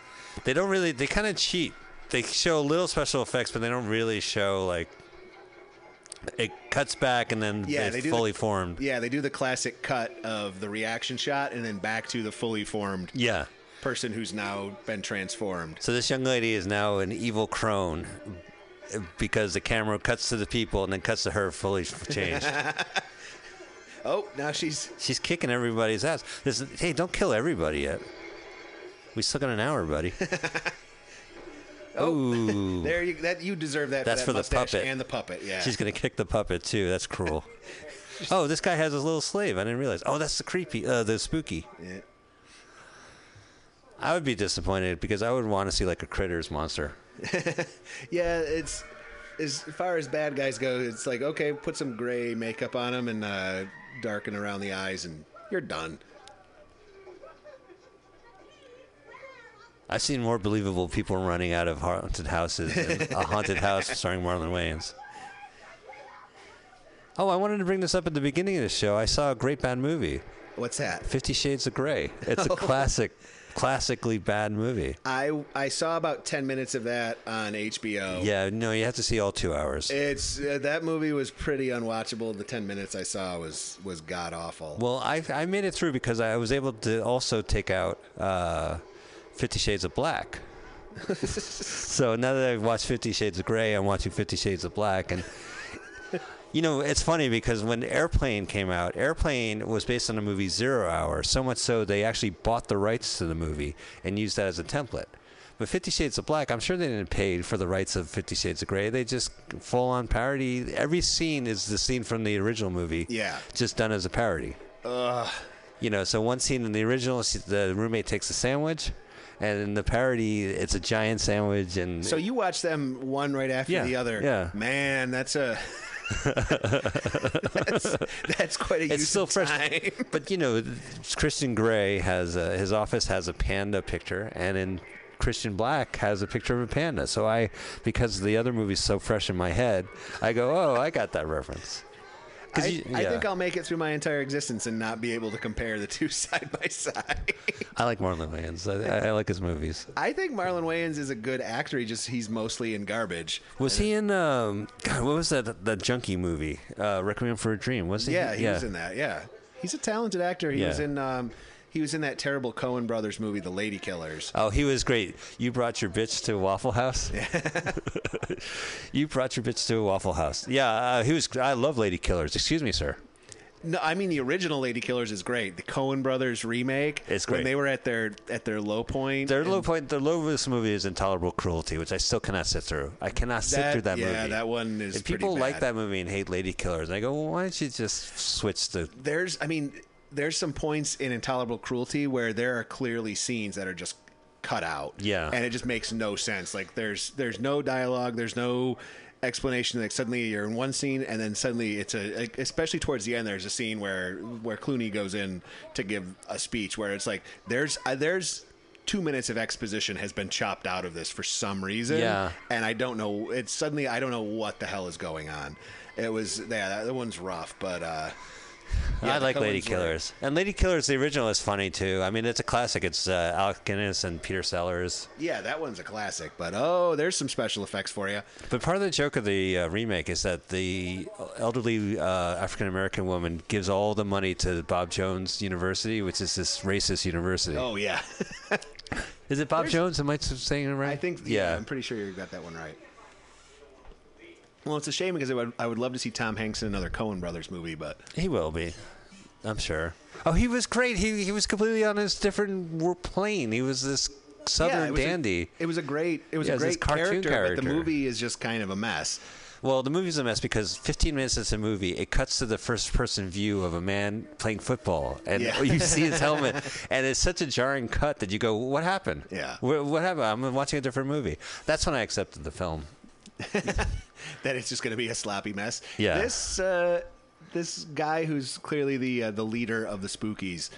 they don't really. They kind of cheat. They show little special effects, but they don't really show like. It cuts back and then Yeah, it's they do the- fully formed. Yeah, they do the classic cut of the reaction shot, and then back to the fully formed Yeah. person who's now been transformed. So this young lady is now an evil crone uh, because the camera cuts to the people and then cuts to her fully changed. [LAUGHS] Oh, now she's She's kicking everybody's ass. This, hey, don't kill everybody yet. We still got an hour, buddy. [LAUGHS] [LAUGHS] oh, there. You that you deserve that. That's for, for the puppet. and the puppet. Yeah, she's gonna kick the puppet too. That's cruel. [LAUGHS] oh, this guy has his little slave. I didn't realize. Oh, that's the creepy, uh, the spooky. Yeah. I would be disappointed because I would want to see like a critters monster. Yeah, it's as far as bad guys go. It's like okay, put some gray makeup on them and uh, darken around the eyes, and you're done. I've seen more believable people running out of haunted houses than a haunted house starring Marlon Wayans. Oh, I wanted to bring this up at the beginning of the show. I saw a great bad movie, What's that? Fifty Shades of Grey. It's a [LAUGHS] classic, classically bad movie. I I saw about ten minutes of that on HBO. Yeah, no, you have to see all two hours. It's uh, that movie was pretty unwatchable. The ten minutes I saw was was god awful. Well, I I made it through because I was able to also take out uh, Fifty Shades of Black. [LAUGHS] so now that I've watched Fifty Shades of Grey, I'm watching Fifty Shades of Black, and you know it's funny because when Airplane came out, Airplane was based on the movie Zero Hour. So much so they actually bought the rights to the movie and used that as a template. But Fifty Shades of Black, I'm sure they didn't pay for the rights of Fifty Shades of Grey. They just full on parody. Every scene is the scene from the original movie. Yeah. Just done as a parody. Ugh. You know, so one scene in the original, the roommate takes a sandwich, and in the parody, it's a giant sandwich. And So you watch them one right after Yeah, the other. yeah. Man, that's a [LAUGHS] that's, that's quite a it's use still of fresh. time. But you know, Christian Grey has a, his office has a panda picture, and in Christian Black has a picture of a panda. So I, because the other movie's so fresh in my head, I go, oh, I got that reference. I, you- I think I'll make it through my entire existence and not be able to compare the two [LAUGHS] side by side. I like Marlon Wayans. I, I like his movies. I think Marlon Wayans is a good actor. He just he's mostly in garbage. Was he in um, God, what was that that junkie movie? Uh, Requiem for a Dream. Was he? Yeah, he was in that. Yeah, he's a talented actor. He was in um, he was in that terrible Coen Brothers movie, The Lady Killers. Oh, he was great. You brought your bitch to Waffle House. [LAUGHS] you brought your bitch to a Waffle House. Yeah, uh, he was. I love Lady Killers. Excuse me, sir. No, I mean the original Lady Killers is great. The Coen Brothers remake, It's when great. they were at their at their low point. Their low point. The low of this movie is intolerable cruelty, which I still cannot sit through. I cannot sit That- through that yeah, movie. Yeah, that one is And people like that movie and hate Lady Killers. And I go, well, why don't you just switch to? There's, I mean, there's some points in Intolerable Cruelty where there are clearly scenes that are just cut out. Yeah. and it just makes no sense. Like there's there's no dialogue. There's no explanation like suddenly you're in one scene and then suddenly it's a like, especially towards the end there's a scene where where Clooney goes in to give a speech where it's like there's uh, there's two minutes of exposition has been chopped out of this for some reason Yeah. and I don't know it's suddenly I don't know what the hell is going on it was yeah that, that one's rough but uh [LAUGHS] yeah, I like Lady Coens were- Killers, and Lady Killers, the original, is funny too. I mean, it's a classic. It's uh, Alec Guinness and Peter Sellers. Yeah, that one's a classic. But oh, there's some special effects for you. But part of the joke of the uh, remake is that the elderly uh, African American woman gives all the money to Bob Jones University, which is this racist university. Oh yeah, [LAUGHS] Is it Bob Jones? Am I saying it right? I think. Yeah, I'm pretty sure you got that one right. Well, it's a shame because I would, I would love to see Tom Hanks in another Coen Brothers movie, but He will be. I'm sure. Oh, he was great. He he was completely on his different wor- plane. He was this southern yeah, it was dandy. A, it was a great. It was Yeah, a it's this great cartoon character, but the character. movie is just kind of a mess. Well, the movie's a mess because 15 minutes into the movie, it cuts to the first-person view of a man playing football, and Yeah. you see his [LAUGHS] helmet, and it's such a jarring cut that you go, "What happened? Yeah. what, what happened? I'm watching a different movie." That's when I accepted the film. [LAUGHS] [LAUGHS] That it's just going to be a sloppy mess. Yeah. This uh, this guy who's clearly the uh, the leader of the Spookies.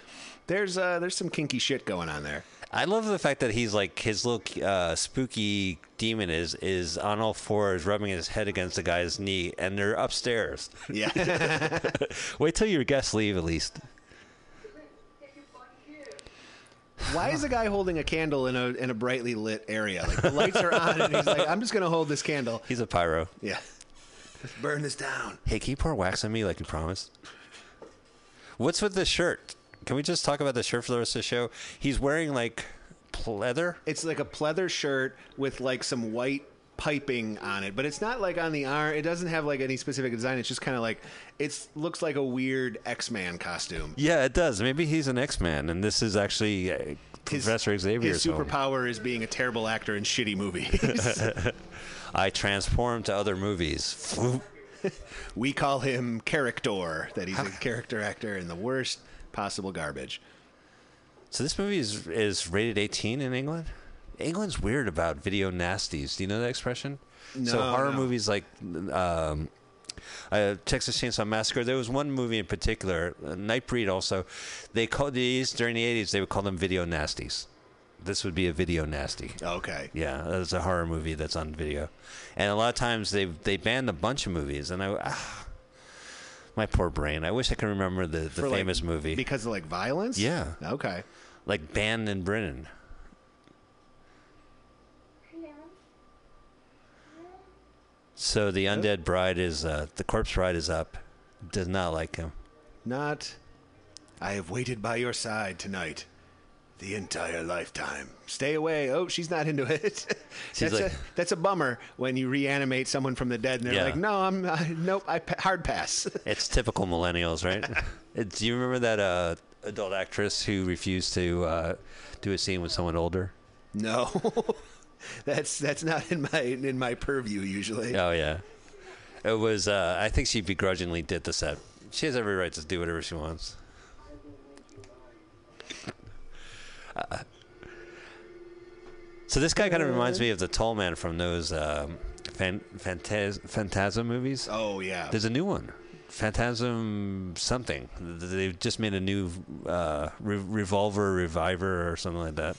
There's uh, there's some kinky shit going on there. I love the fact that he's like his little uh, spooky demon is is on all fours, rubbing his head against the guy's knee, and they're upstairs. Yeah. [LAUGHS] Wait till your guests leave, at least. Why is the guy holding a candle in a in a brightly lit area? Like the lights are on, and he's like, "I'm just going to hold this candle." He's a pyro. Yeah. Burn this down. Hey, can you pour wax on me like you promised? What's with the shirt? Can we just talk about the shirt for the rest of the show? He's wearing like pleather. It's like a pleather shirt with like some white piping on it, but it's not like on the arm. It doesn't have like any specific design. It's just kind of like it looks like a weird X Man costume. Yeah, it does. Maybe he's an X-Man, and this is actually uh, His- Professor Xavier. His superpower is being a terrible actor in shitty movies. [LAUGHS] I transform to other movies. [LAUGHS] we call him Character. That he's a character actor in the worst possible garbage. So this movie is is rated 18 in England. England's weird about video nasties. Do you know that expression? so horror no. movies like um, uh, Texas Chainsaw Massacre. There was one movie in particular, uh, Nightbreed. Also, they called these during the 80s. They would call them video nasties. This would be a video nasty. Okay. Yeah, that's a horror movie that's on video, and a lot of times they they banned a bunch of movies, and I. Ah, my poor brain. I wish I could remember the, the For, like, famous movie. Because of like violence? Yeah. Okay. like banned in Britain. So the undead bride is uh, the corpse bride is up. Does not like him. Not. I have waited by your side tonight. The entire lifetime. Stay away. Oh, she's not into it. [LAUGHS] She's that's like- a [LAUGHS] that's a bummer when you reanimate someone from the dead and they're Yeah. like, "No, I'm [LAUGHS] uh, nope, I pa- hard pass." It's typical millennials, right? Uh, Do you remember that uh, adult actress who refused to uh, do a scene with someone older? no. [LAUGHS] that's that's not in my in my purview usually. Oh yeah, it was. Uh, I think she begrudgingly did the set. She has every right to do whatever she wants. Uh, so this guy kind of reminds me of the tall man from those um, fan, Phantaz- Phantasm movies. Oh yeah. There's a new one, Phantasm something. They've just made a new uh, re- Revolver Reviver or something like that.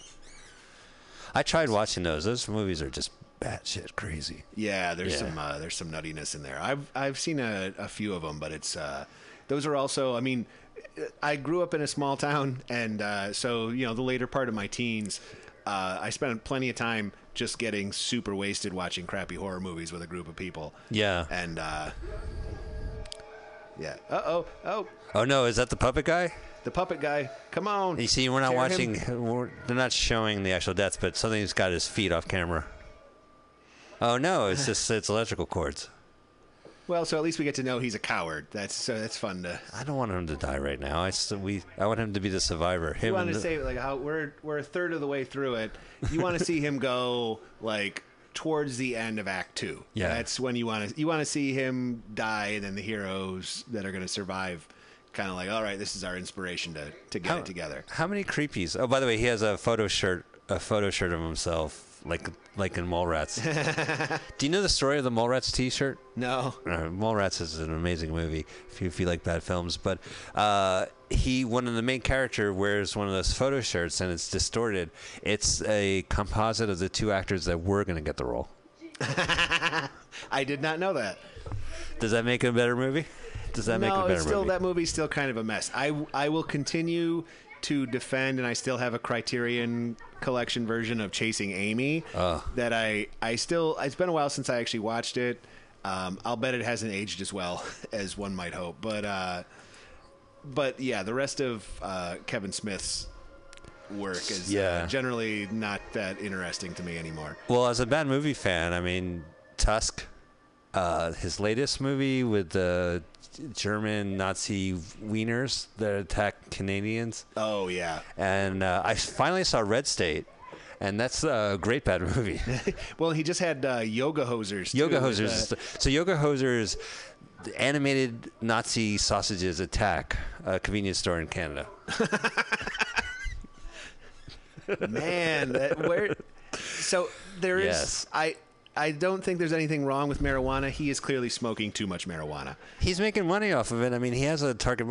I tried watching those. Those movies are just batshit crazy. Yeah, there's Yeah. some uh, there's some nuttiness in there. I've I've seen a, a few of them, but it's uh, those are also. I mean, I grew up in a small town, and uh, so you know the later part of my teens, uh, I spent plenty of time just getting super wasted watching crappy horror movies with a group of people. Yeah. and uh, yeah. Uh oh. Oh. Oh no, is that the puppet guy? The puppet guy. Come on. You see, we're not watching. [LAUGHS] We're, they're not showing the actual deaths, but something's got his feet off camera. Oh no! It's just it's electrical cords. Well, so at least we get to know he's a coward. That's so that's fun to. I don't want him to die right now. I still, we I want him to be the survivor. Him You want to the- say like how we're we're a third of the way through it. You want to see him go like towards the end of Act Two. Yeah. that's when you want to you want to see him die, and then the heroes that are going to survive, kind of like, all right, this is our inspiration to to get How- it together. How many creepies? Oh, by the way, he has a photo shirt, a photo shirt of himself, like like in Mallrats. [LAUGHS] Do you know the story of the Mallrats T-shirt? No, Uh, Mallrats is an amazing movie if you, if you like bad films. But uh, he, one of the main character, wears one of those photo shirts and it's distorted. It's a composite of the two actors that were going to get the role. [LAUGHS] I did not know that. Does that make it a better movie? Does that make it no, a better it's still movie? that movie's still kind of a mess. I I will continue to defend, and I still have a Criterion collection version of Chasing Amy Oh. that I I still. It's been a while since I actually watched it. Um, I'll bet it hasn't aged as well [LAUGHS] as one might hope, but uh, but yeah, the rest of uh, Kevin Smith's work is uh, Yeah. generally not that interesting to me anymore. Well, as a bad movie fan, I mean, Tusk, uh, his latest movie with the German Nazi wieners that attack Canadians. Oh yeah. And uh, I finally saw Red State, and that's a great bad movie. [LAUGHS] [LAUGHS] Well, he just had uh, Yoga Hosers. Yoga with, Hosers. so Yoga Hosers, the animated Nazi sausages attack a convenience store in Canada. [LAUGHS] man that where so there is Yes. i i don't think there's anything wrong with marijuana he is clearly smoking too much marijuana He's making money off of it. I mean, he has a target.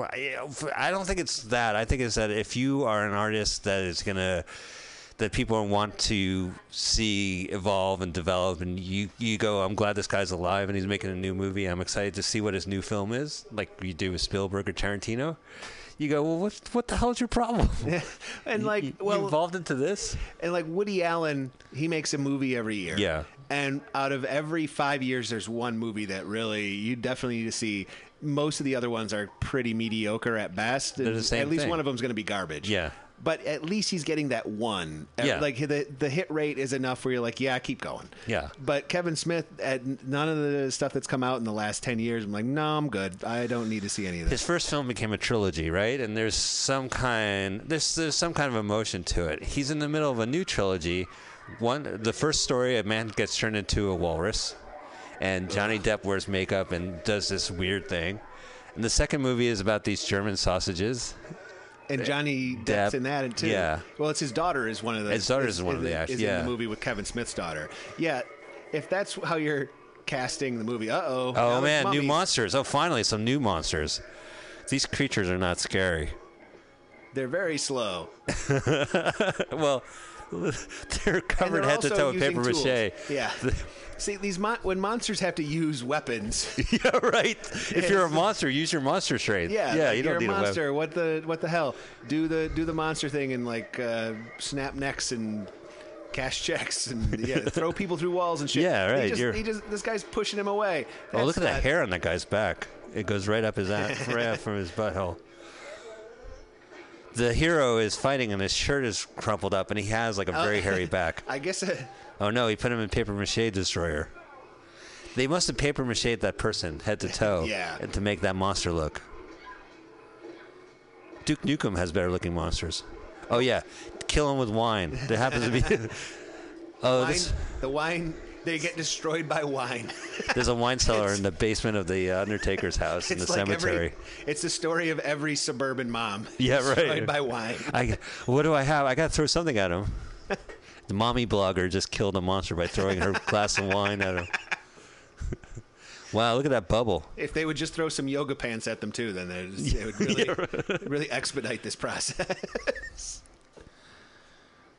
I don't think it's that. I think it's that if you are an artist that is gonna that people want to see evolve and develop, and you you go, I'm glad this guy's alive and he's making a new movie. I'm excited to see what his new film is, like you do with Spielberg or Tarantino. You go, well, what what the hell's your problem? [LAUGHS] and [LAUGHS] like You- you well involved into this? and like woody allen he makes a movie every year Yeah. And out of every five years there's one movie that really you definitely need to see most of the other ones are pretty mediocre at best They're the same at least thing. one of them's going to be garbage Yeah. but at least he's getting that one Yeah. like the the hit rate is enough where you're like yeah keep going Yeah. But Kevin Smith, at none of the stuff that's come out in the last ten years, I'm like, no, I'm good. I don't need to see any of this. His first film became a trilogy, right? And there's some kind there's there's some kind of emotion to it. He's in the middle of a new trilogy. One the first story, a man gets turned into a walrus, and Johnny Depp wears makeup and does this weird thing. And the second movie is about these German sausages. And Johnny Depp, Depp's in that, and too. yeah. Well, it's his daughter is one of the. His daughter is one of the act- Is yeah. in the movie with Kevin Smith's daughter. Yeah. If that's how you're casting the movie, uh oh. Oh man, new monsters! Oh, finally some new monsters. These creatures are not scary. They're very slow. [LAUGHS] Well, [LAUGHS] they're covered they're head to toe in paper tools. mache. Yeah. [LAUGHS] See, these mon- when monsters have to use weapons. [LAUGHS] yeah, right. If you're a monster, use your monster strength. Yeah, yeah. like, You don't you're need a a monster. what the what the hell? Do the do the monster thing and like uh, snap necks and cash checks and yeah, throw people through walls and shit. Yeah, right, He just, he just this guy's pushing him away. Oh, look at not- hair on that guy's back. It goes right up his ass, right up from his butthole. The hero is fighting and his shirt is crumpled up and he has like a very hairy [LAUGHS] back. I guess. Uh, Oh no, he put him in paper mache destroyer. They must have paper mache that person head to [LAUGHS] toe Yeah. to make that monster look. Duke Nukem has better looking monsters. Oh yeah, kill him with wine. There happens to be. [LAUGHS] oh, wine, this, the wine. They get destroyed by wine. [LAUGHS] there's a wine cellar in the basement of the uh, Undertaker's house in the like cemetery. every. It's the story of every suburban mom. [LAUGHS] Yeah, right. Destroyed by wine. I, what do I have? I got to throw something at him. [LAUGHS] The mommy blogger just killed a monster by throwing her glass of wine at him. wow, look at that bubble. If they would just throw some yoga pants at them too, then it it would really, really expedite this process.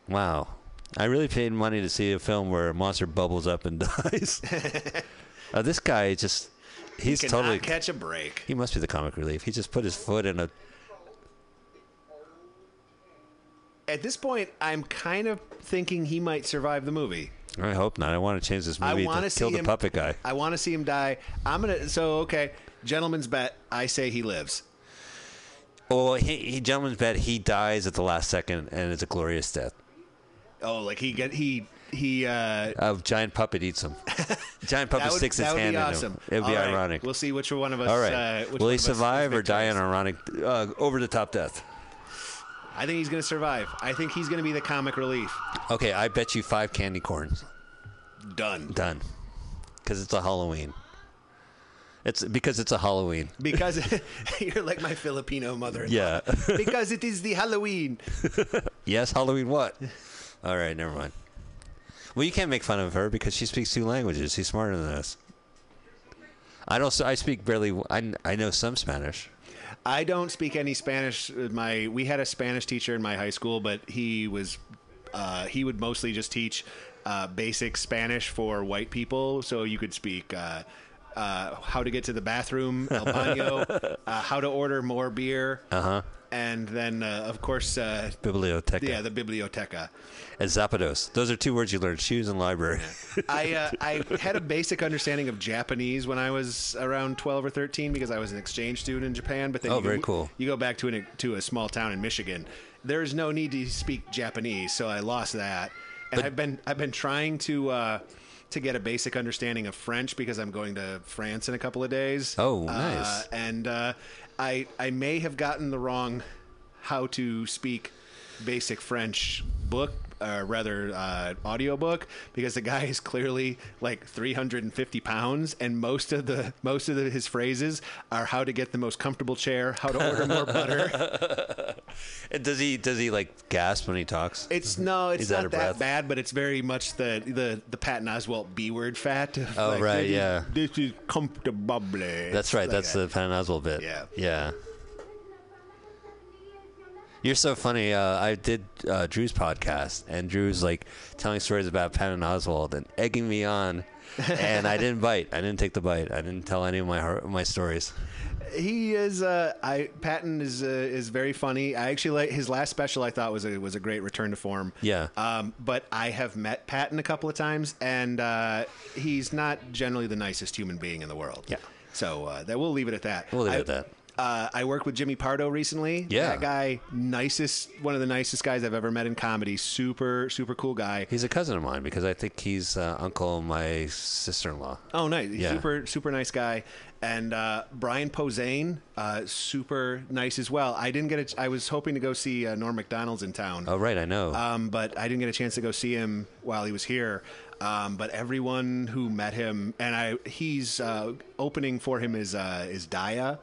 Wow. I really paid money to see a film where a monster bubbles up and [LAUGHS] dies. [LAUGHS] uh, this guy just, he's Cannot totally, catch a break. he must be the comic relief. He just put his foot in a, At this point, I'm kind of thinking he might survive the movie. I hope not. I want to change this movie. I want to kill the him. puppet guy. I want to see him die. I'm gonna. So okay, gentleman's bet. I say he lives. Oh, he, he gentleman's bet he dies at the last second, and it's a glorious death. Oh, like he get he he. uh A giant puppet eats him. [LAUGHS] giant puppet would, sticks his hand be in him. It'd be All right, ironic. We'll see which one of us. All right. Uh, which Will he of us is survive or die an ironic, uh, over the top death? I think he's going to survive. I think he's going to be the comic relief. Okay, I bet you five candy corns. Done. Done. Because it's a Halloween. It's because it's a Halloween. Because [LAUGHS] [LAUGHS] you're like my Filipino mother. Yeah. because it is the Halloween. yes, Halloween what? All right, never mind. Well, you can't make fun of her because she speaks two languages. She's smarter than us. I don't. I speak barely. I, I know some Spanish. I don't speak any Spanish. My we had a Spanish teacher in my high school, but he was uh, he would mostly just teach uh, basic Spanish for white people, so you could speak. Uh, uh, how to get to the bathroom, [LAUGHS] el baño, uh, how to order more beer, Uh-huh. And then uh, of course, uh, Biblioteca. yeah, the biblioteca. And zapatos. Those are two words you learned: Shoes and library. I uh, I had a basic understanding of Japanese when I was around twelve or thirteen because I was an exchange student in Japan. But then Oh, you very cool. You go back to an, to a small town in Michigan. There's no need to speak Japanese, so I lost that. And I've been I've been trying to. Uh, to get a basic understanding of French because I'm going to France in a couple of days. Oh, Uh, nice. and uh, I I may have gotten the wrong how to speak basic French book, or rather uh, audiobook, because the guy is clearly like 350 pounds, and most of the most of the, his phrases are how to get the most comfortable chair, how to order more butter. [LAUGHS] And does he does he like gasp when he talks? It's no, it's He's not that breath. bad, but it's very much the the the Patton Oswalt B word fat. Oh, like, right, this is- yeah. This is comfortable That's right. Like That's that. the Patton Oswalt bit. Yeah. Yeah. You're so funny. Uh, I did uh, Drew's podcast, and Drew's like telling stories about Patton Oswalt and egging me on, and I didn't bite. I didn't take the bite. I didn't tell any of my har- my stories. He is. Uh, I Patton is uh, is very funny. I actually like his last special. I thought was a was a great return to form. Yeah. Um, but I have met Patton a couple of times, and uh, he's not generally the nicest human being in the world. Yeah. So uh, that we'll leave it at that. We'll leave it I- at that. Uh, I worked with Jimmy Pardo recently. Yeah. That guy, nicest, one of the nicest guys I've ever met in comedy. Super, super cool guy. He's a cousin of mine because I think he's uh, uncle of my sister-in-law. Oh, nice. Yeah. Super, super nice guy. And uh, Brian Posehn, uh, super nice as well. I didn't get a, I was hoping to go see uh, Norm Macdonald's in town. Oh, right. I know. Um, but I didn't get a chance to go see him while he was here. Um, but everyone who met him, and I, he's uh, opening for him is uh, is Daya,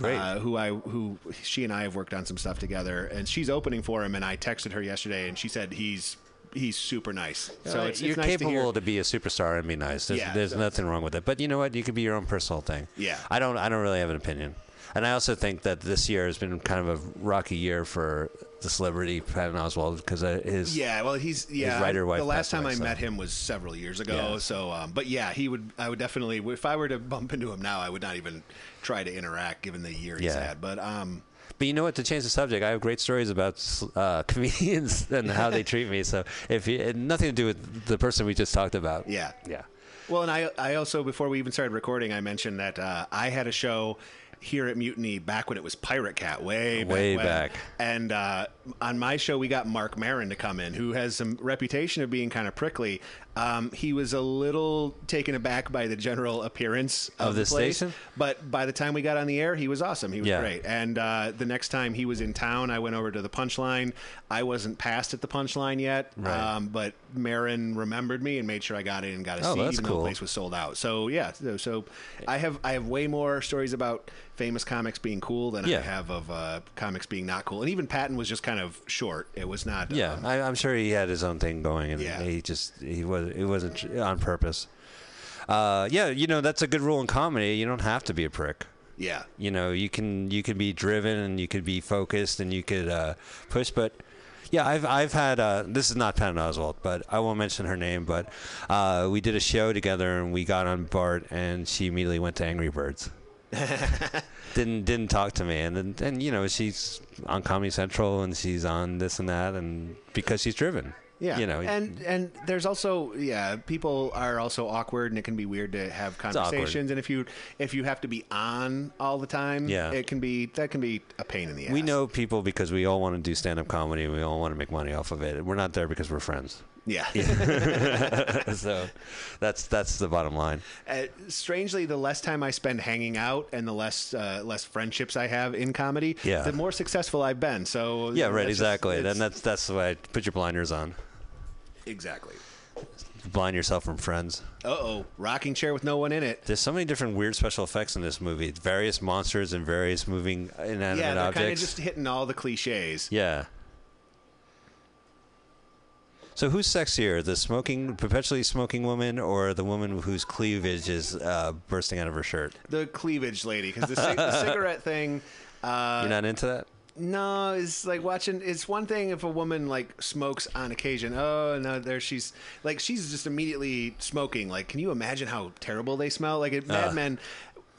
Great. Uh, who I who she and I have worked on some stuff together, and she's opening for him. And I texted her yesterday, and she said he's he's super nice. So Uh, it's, it's you're nice to capable hear. to, be a superstar and be nice. There's, Yeah, there's so- nothing wrong with it. But you know what? You can be your own personal thing. Yeah. I don't. I don't really have an opinion. And I also think that this year has been kind of a rocky year for the celebrity Patton Oswalt because his Yeah, well, he's yeah. writer wife the last time away, I so- met him was several years ago. Yeah. So, um, but yeah, he would. I would definitely. If I were to bump into him now, I would not even try to interact, given the year he's Yeah. had. But um, But you know what? To change the subject, I have great stories about uh, [LAUGHS] comedians and how they treat me. So if you, nothing to do with the person we just talked about. yeah, Yeah. Well, and I, I also before we even started recording, I mentioned that uh, I had a show here at Mutiny back when it was Pirate Cat, way back Way when. back. And uh, on my show, we got Marc Maron to come in, who has some reputation of being kind of prickly. Um, he was a little taken aback by the general appearance of, Of the place, station? but by the time we got on the air, he was awesome. He was Yeah. great. And uh, the next time he was in town, I went over to the Punchline. I wasn't passed at the Punchline yet, Right. um, but Maron remembered me and made sure I got in and got a Oh, seat, even though the place was sold out. So yeah, so, so I have I have way more stories about famous comics being cool than Yeah. I have of uh, comics being not cool. And even Patton was just kind of short. It was not. Yeah, um, I, I'm sure he had his own thing going, and Yeah. he just he was it wasn't on purpose. Uh, yeah, you know that's a good rule in comedy. You don't have to be a prick. yeah. You know, you can you can be driven and you could be focused and you could uh, push. But yeah, I've I've had uh, this is not Patton Oswalt, but I won't mention her name. But uh, we did a show together and we got on Bart, and she immediately went to Angry Birds. [LAUGHS] didn't didn't talk to me, and then and you know she's on Comedy Central and she's on this and that, and because she's driven. Yeah, you know, and and there's also yeah, people are also awkward, and it can be weird to have conversations. And if you if you have to be on all the time, Yeah. it can be that can be a pain in the ass. we know people because we all want to do stand-up comedy. and We all want to make money off of it. We're not there because we're friends. yeah. [LAUGHS] so that's that's the bottom line. Uh, strangely, the less time I spend hanging out and the less uh, less friendships I have in comedy, Yeah. the more successful I've been. So Yeah, right. just- Exactly. it's- Then that's that's the way. Put your blinders on. Exactly. Blind yourself from friends. Uh oh, rocking chair with no one in it. There's so many different weird special effects in this movie. Various monsters and various moving inanimate Yeah, they're kind of objects. just hitting all the cliches. Yeah. So who's sexier, the smoking, perpetually smoking woman, or the woman whose cleavage is uh, bursting out of her shirt? The cleavage lady, because the, cig- the [LAUGHS] cigarette thing. Uh, You're not into that? No, it's like watching. It's one thing if a woman like smokes on occasion. Oh no, there she's like she's just immediately smoking. Like, can you imagine how terrible they smell? Like at Mad Uh. Men,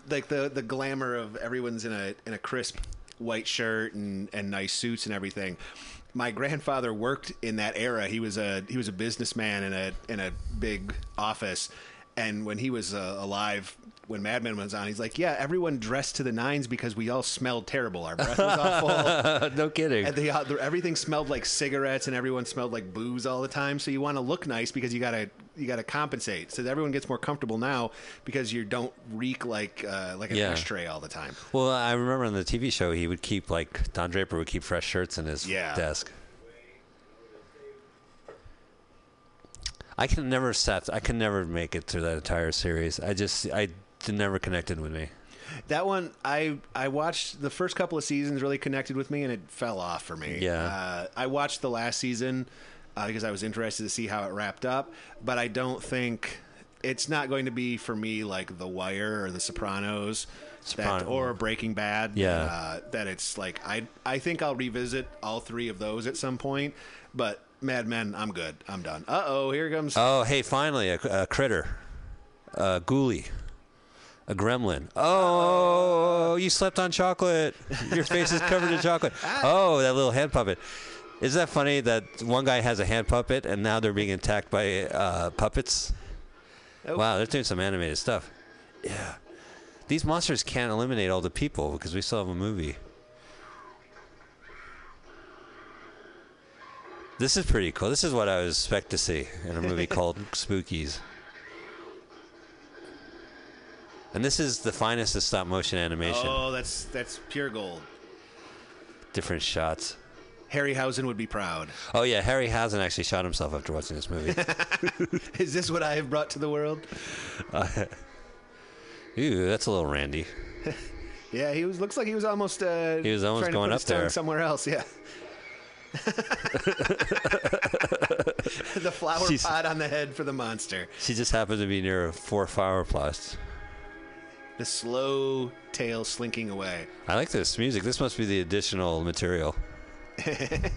like the the glamour of everyone's in a in a crisp white shirt and and nice suits and everything. My grandfather worked in that era. He was a he was a businessman in a in a big office, and when he was uh, alive. When Mad Men was on, he's like, "Yeah, everyone dressed to the nines because we all smelled terrible. Our breath was [LAUGHS] awful. no kidding. And they, uh, the- everything smelled like cigarettes, and everyone smelled like booze all the time. So you want to look nice because you gotta you gotta compensate. So everyone gets more comfortable now because you don't reek like uh, like an Yeah. ashtray all the time. well, I remember on the TV show, he would keep, like, Don Draper would keep fresh shirts in his Yeah. desk. I can never set. I can never make it through that entire series. I just, I never connected with me. That one, I I watched the first couple of seasons, really connected with me, and it fell off for me. Yeah. uh, I watched the last season uh, because I was interested to see how it wrapped up, but I don't think it's not going to be for me like The Wire or The Sopranos. That, or Breaking Bad. Yeah. uh, that it's like I I think I'll revisit all three of those at some point, but Mad Men, I'm good. I'm done. Uh oh, here comes. Oh, hey, finally, a, a critter, a ghoulie, a gremlin. Oh, you slept on chocolate. Your face is covered in chocolate. [LAUGHS] Oh, that little hand puppet. Is that funny that one guy has a hand puppet and now they're being attacked by uh, puppets? Oh. Wow, they're doing some animated stuff. Yeah. These monsters can't eliminate all the people because we still have a movie. This is pretty cool. This is what I would expect to see in a movie [LAUGHS] called Spookies. And this is the finest of stop motion animation. Oh, that's that's pure gold. Different shots. Harryhausen would be proud. Oh yeah, Harryhausen actually shot himself after watching this movie. [LAUGHS] Is this what I have brought to the world? [LAUGHS] Ooh, that's a little randy. [LAUGHS] Yeah, he was. Looks like he was almost. Uh, He was almost going up there. somewhere else. Yeah. the flower She's- pot on the head for the monster. She just happened to be near four flower plots. The slow tail slinking away. I like this music. This must be the additional material. Dun,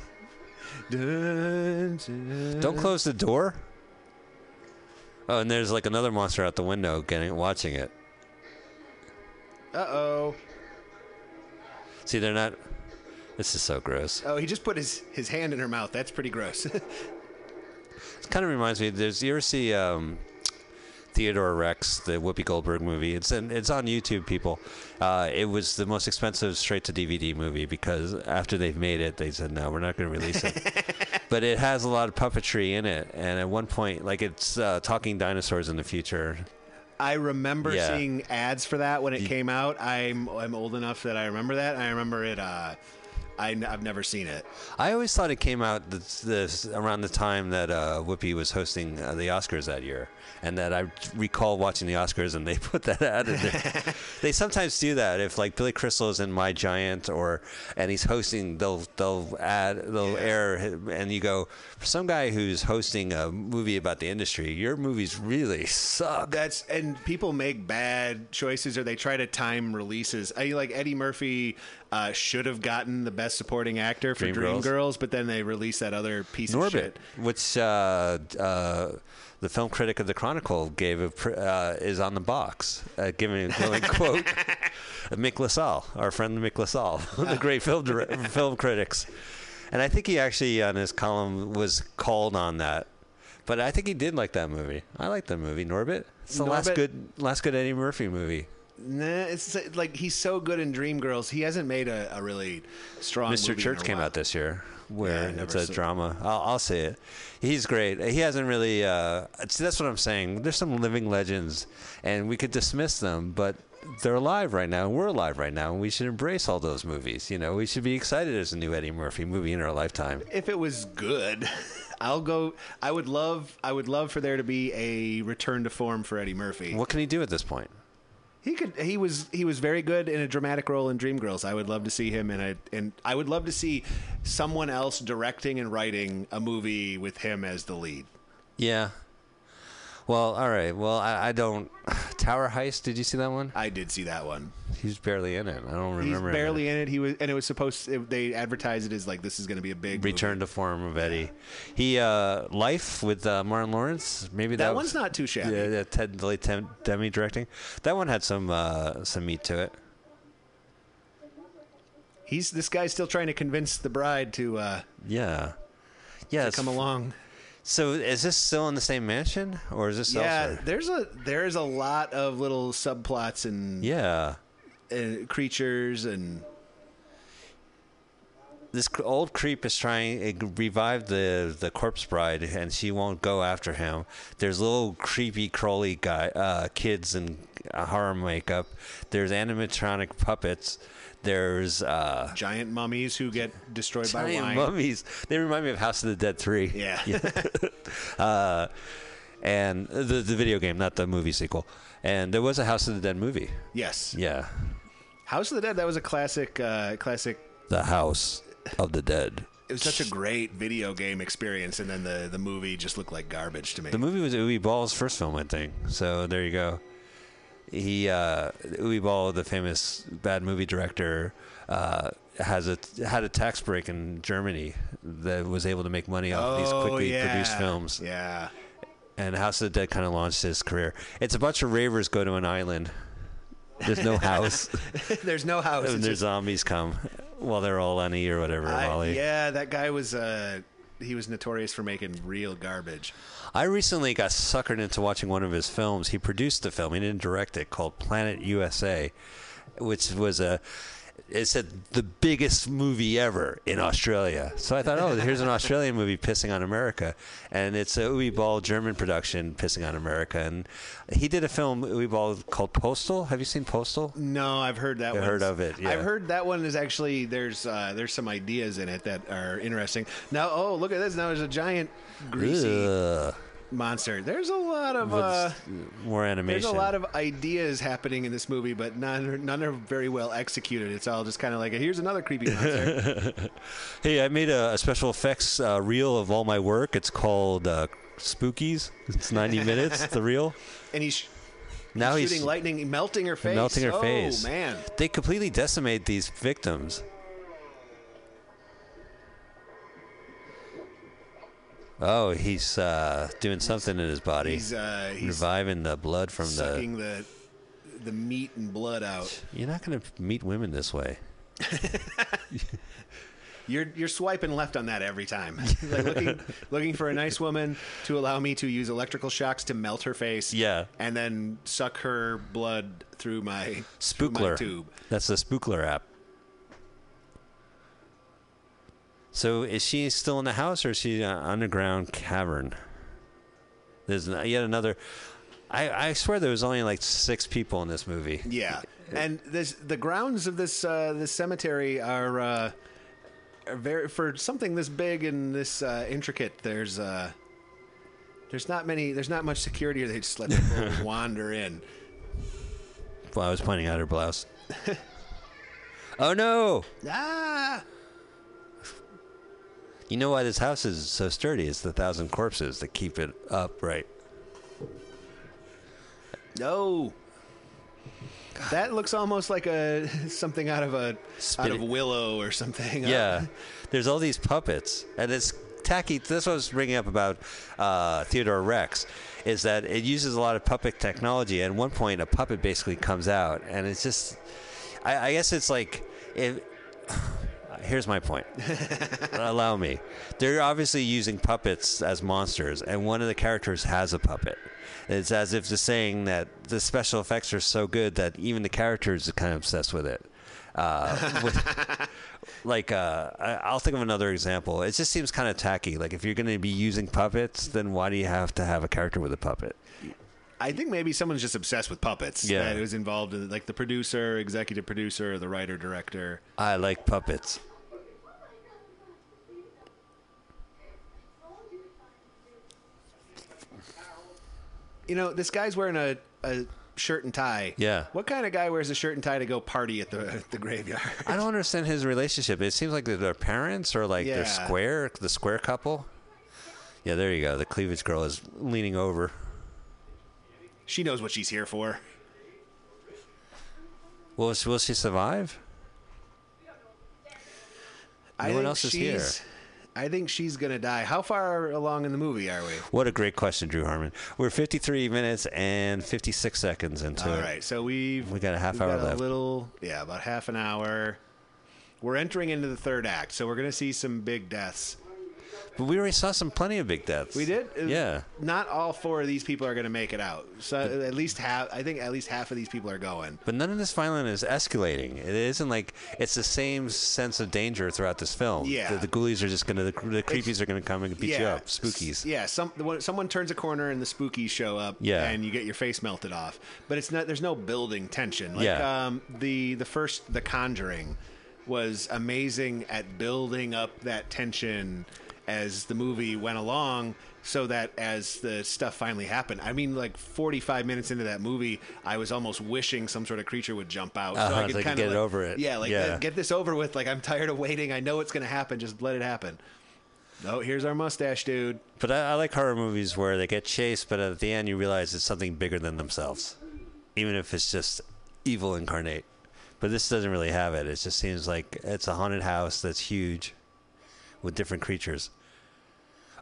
[LAUGHS] dun. Don't close the door. Oh, and there's like another monster out the window getting watching it. Uh oh. See, they're not. This is so gross. Oh, he just put his, his hand in her mouth. That's pretty gross. [LAUGHS] It kind of reminds me. There's you ever see um, Theodore Rex, the Whoopi Goldberg movie? It's in, it's on YouTube. People, uh, it was the most expensive straight to DVD movie because after they've made it, they said no, we're not going to release it. [LAUGHS] but it has a lot of puppetry in it, and at one point, like it's uh, talking dinosaurs in the future. I remember Yeah. seeing ads for that when it came out. I'm I'm old enough that I remember that. I remember it. Uh, I, have never seen it. I always thought it came out this, this around the time that uh, Whoopi was hosting uh, the Oscars that year, and that I recall watching the Oscars and they [LAUGHS] put that there. [LAUGHS] they sometimes do that if like Billy Crystal is in My Giant or and he's hosting, they'll they'll add they'll Yeah. air and you go for some guy who's hosting a movie about the industry, your movies really suck. That's and people make bad choices or they try to time releases. I like Eddie Murphy uh, should have gotten the best supporting actor for Dreamgirls. Dreamgirls, but then they released that other piece of shit. which uh, uh, the film critic of the Chronicle gave a uh, is on the box, uh, giving a glowing [LAUGHS] quote. Mick LaSalle, our friend Mick LaSalle, [LAUGHS] the great film film critics. And I think he actually on his column was called on that. But I think he did like that movie. I like that movie, Norbit. It's the last good last good Eddie Murphy movie. Nah, it's like he's so good in Dreamgirls. He hasn't made a, a really strong. Mr. Church came out this year, where never it's a drama. I'll, I'll say it. He's great. He hasn't really. Uh, see, that's what I'm saying. There's some living legends, and we could dismiss them, but they're alive right now. and We're alive right now, and we should embrace all those movies. You know, we should be excited as a new Eddie Murphy movie in our lifetime. If it was good, [LAUGHS] I'll go. I would love. I would love for there to be a return to form for Eddie Murphy. What can he do at this point? He could. He was. He was very good in a dramatic role in Dreamgirls. I would love to see him in a. And I would love to see someone else directing and writing a movie with him as the lead. Yeah. Well, all right. Well, I, I don't. [SIGHS] Tower Heist. Did you see that one? I did see that one. He's barely in it. I don't remember. in barely in it. He was, and it was supposed. To, they advertised it as like this is going to be a big Return to form of Eddie. He uh, Life with uh, Martin Lawrence. Maybe that, That was- one's not too shabby. Yeah, yeah, Ted late Tem- Demme directing. That one had some uh, some meat to it. He's this guy's still trying to convince the bride to uh, Yeah, yeah. to come along. So is this still in the same mansion, or is this Yeah, elsewhere? there's a there's a lot of little subplots and Yeah. uh, creatures and This old creep is trying to revive the the corpse bride, and she won't go after him. There's little creepy crawly guy uh, kids in uh, horror makeup. There's animatronic puppets. There's uh, giant mummies who get destroyed by giant wine. mummies. They remind me of House of the Dead Three. [LAUGHS] Yeah. uh, and the the video game, not the movie sequel. And there was a House of the Dead movie. yes. Yeah, House of the Dead. That was a classic. Uh, classic. the House of the Dead. It was such a great video game experience, and then the the movie just looked like garbage to me. The movie was Uwe Boll's first film, I think. So there you go. He uh, Uwe Boll, the famous bad movie director, uh, has a had a tax break in Germany that was able to make money off these Oh, quickly yeah. produced films. Yeah. And House of the Dead kind of launched his career. It's a bunch of ravers go to an island. There's no [LAUGHS] house, [LAUGHS] there's no house. and their just- zombies come while they're all on E or whatever. I- yeah, that guy was. Uh, he was notorious for making real garbage. I recently got suckered into watching one of his films. He produced a film, he didn't direct it, called Planet USA, which was a. It said the biggest movie ever in Australia. So I thought, oh, here's an Australian movie pissing on America, and it's a Uwe Boll German production pissing on America. And he did a film Uwe Boll called Postal. Have you seen Postal? No, I've heard that. I one. heard of it, yeah. I've heard that one is actually there's uh, there's some ideas in it that are interesting. Now, oh look at this! Now there's a giant greasy Ugh. Monster. There's a lot of uh, more animation. there's a lot of ideas happening in this movie, but none none are very well executed. It's all just kind of like here's another creepy monster. [LAUGHS] Hey, I made a, a special effects uh, reel of all my work. It's called uh, Spookies. It's 90 [LAUGHS] minutes. The reel. and he's Now he's shooting lightning, melting her face. melting her face. oh, face. man. They completely decimate these victims. Oh, he's uh, doing something in his body, He's uh, he's reviving the blood from the. sucking the the meat and blood out. You're not going to meet women this way. [LAUGHS] You're you're swiping left on that every time. [LAUGHS] like looking [LAUGHS] looking for a nice woman to allow me to use electrical shocks to melt her face. Yeah. And then suck her blood through my through my Spookler. tube. That's the Spookler app. So is she still in the house or is she in an underground cavern? There's yet another. I, I swear there was only like six people in this movie. Yeah. And this the grounds of this uh, this cemetery are uh, are very for something this big and this uh, intricate. There's uh, there's not many. There's not much security. Or they just let people [LAUGHS] wander in. Well, I was pointing out her blouse. [LAUGHS] oh no! Ah. You know why this house is so sturdy? It's the thousand corpses that keep it upright. No. That looks almost like a something out of a out of Willow or something. Yeah, there's all these puppets, and it's tacky. This was bringing up about uh, Theodore Rex, is that it uses a lot of puppet technology. At one point, a puppet basically comes out, and it's just, I, I guess it's like, if here's my point. [LAUGHS] Allow me. They're obviously using puppets as monsters, and one of the characters has a puppet. It's as if they're saying that the special effects are so good that even the characters are kind of obsessed with it. Uh, with, [LAUGHS] like, uh, I'll think of another example. It just seems kind of tacky. Like, if you're going to be using puppets, then why do you have to have a character with a puppet? I think maybe someone's just obsessed with puppets. Yeah. That was involved in like the producer, executive producer, the writer, director. I like puppets. You know, this guy's wearing a, a shirt and tie. Yeah. What kind of guy wears a shirt and tie to go party at the at [LAUGHS] the graveyard? I don't understand his relationship. It seems like they're their parents or like Yeah. they're square, the square couple. Yeah, there you go. The cleavage girl is leaning over. she knows what she's here for. Will she, will she survive? I No one else is here. I think she's gonna die. How far along in the movie are we? What a great question, Drew Harmon. We're 53 minutes and 56 seconds into All it. right, so we've We got a half hour left. A little, yeah, about half an hour. We're entering into the third act, so we're gonna see some big deaths. But we already saw some plenty of big deaths. We did. Yeah. Not all four of these people are gonna make it out. So at least half. I think at least half of these people are going. But none of this violence is escalating. It isn't like it's the same sense of danger throughout this film. Yeah. The, the ghoulies are just gonna, the, the creepies are gonna come and beat you up. Spookies. Yeah, some someone turns a corner and the spookies show up. Yeah. and you get your face melted off. But it's not. There's no building tension. Like, Yeah. Um, the the first The Conjuring was amazing at building up that tension as the movie went along. So that as the stuff finally happened, I mean, like 45 minutes into that movie, I was almost wishing some sort of creature would jump out, Uh-huh, so I could could kind get of it over it. Yeah, like Yeah. get this over with. Like I'm tired of waiting. I know it's going to happen. Just let it happen. Oh, here's our mustache dude. But I, I like horror movies where they get chased, but at the end you realize it's something bigger than themselves, even if it's just evil incarnate. But this doesn't really have it. It just seems like it's a haunted house that's huge, with different creatures.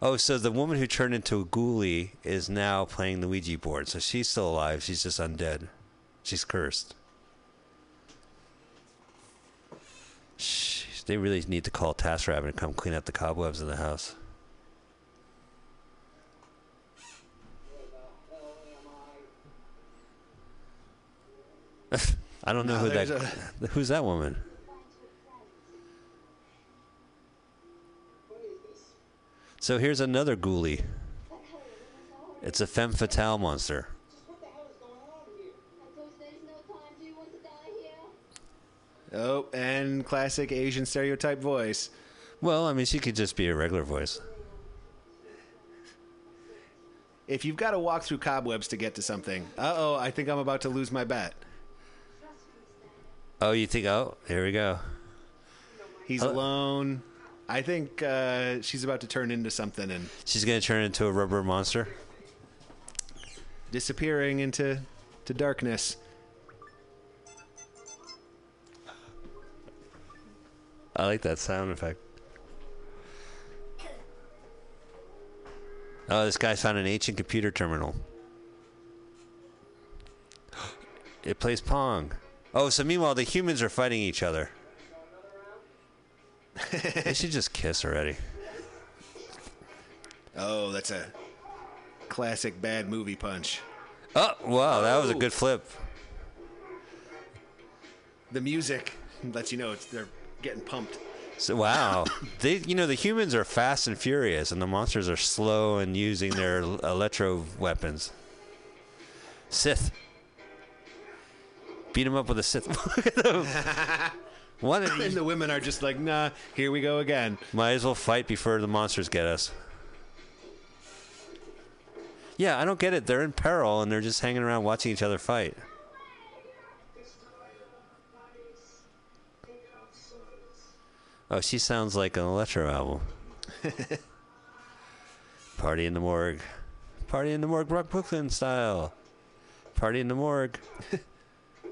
Oh, so the woman who turned into a ghoulie is now playing the Ouija board. So she's still alive. She's just undead. She's cursed. Shh, they really need to call TaskRabbit to come clean up the cobwebs in the house. [LAUGHS] I don't know No, who that. [LAUGHS] Who's that woman? So here's another ghoulie. It's a femme fatale monster. What the hell is going on here? Because there's no time. Do you want to die here? Oh, and classic Asian stereotype voice. Well, I mean, she could just be a regular voice. If you've got to walk through cobwebs to get to something, uh oh, I think I'm about to lose my bet. Oh, you think? Oh, here we go. He's Uh, alone. I think uh, she's about to turn into something and She's gonna turn into a rubber monster. disappearing into to darkness. I like that sound effect. Oh, this guy found an ancient computer terminal. It plays Pong. Oh, so meanwhile, the humans are fighting each other. They should just kiss already. Oh, that's a classic bad movie punch. Oh, wow, that was a Oh. good flip. The music lets you know it's they're getting pumped. So, wow, [COUGHS] they, you know, the humans are fast and furious, and the monsters are slow and using their electro weapons. Sith, beat him up with a Sith. [LAUGHS] [LAUGHS] Look at them. One, [LAUGHS] And the women are just like, nah, here we go again. might as well fight before the monsters get us. Yeah, I don't get it. They're in peril, and they're just hanging around watching each other fight. Oh, she sounds like an electro album. [LAUGHS] Party in the morgue. Party in the morgue, Brock Brooklyn style. Party in the morgue. [LAUGHS]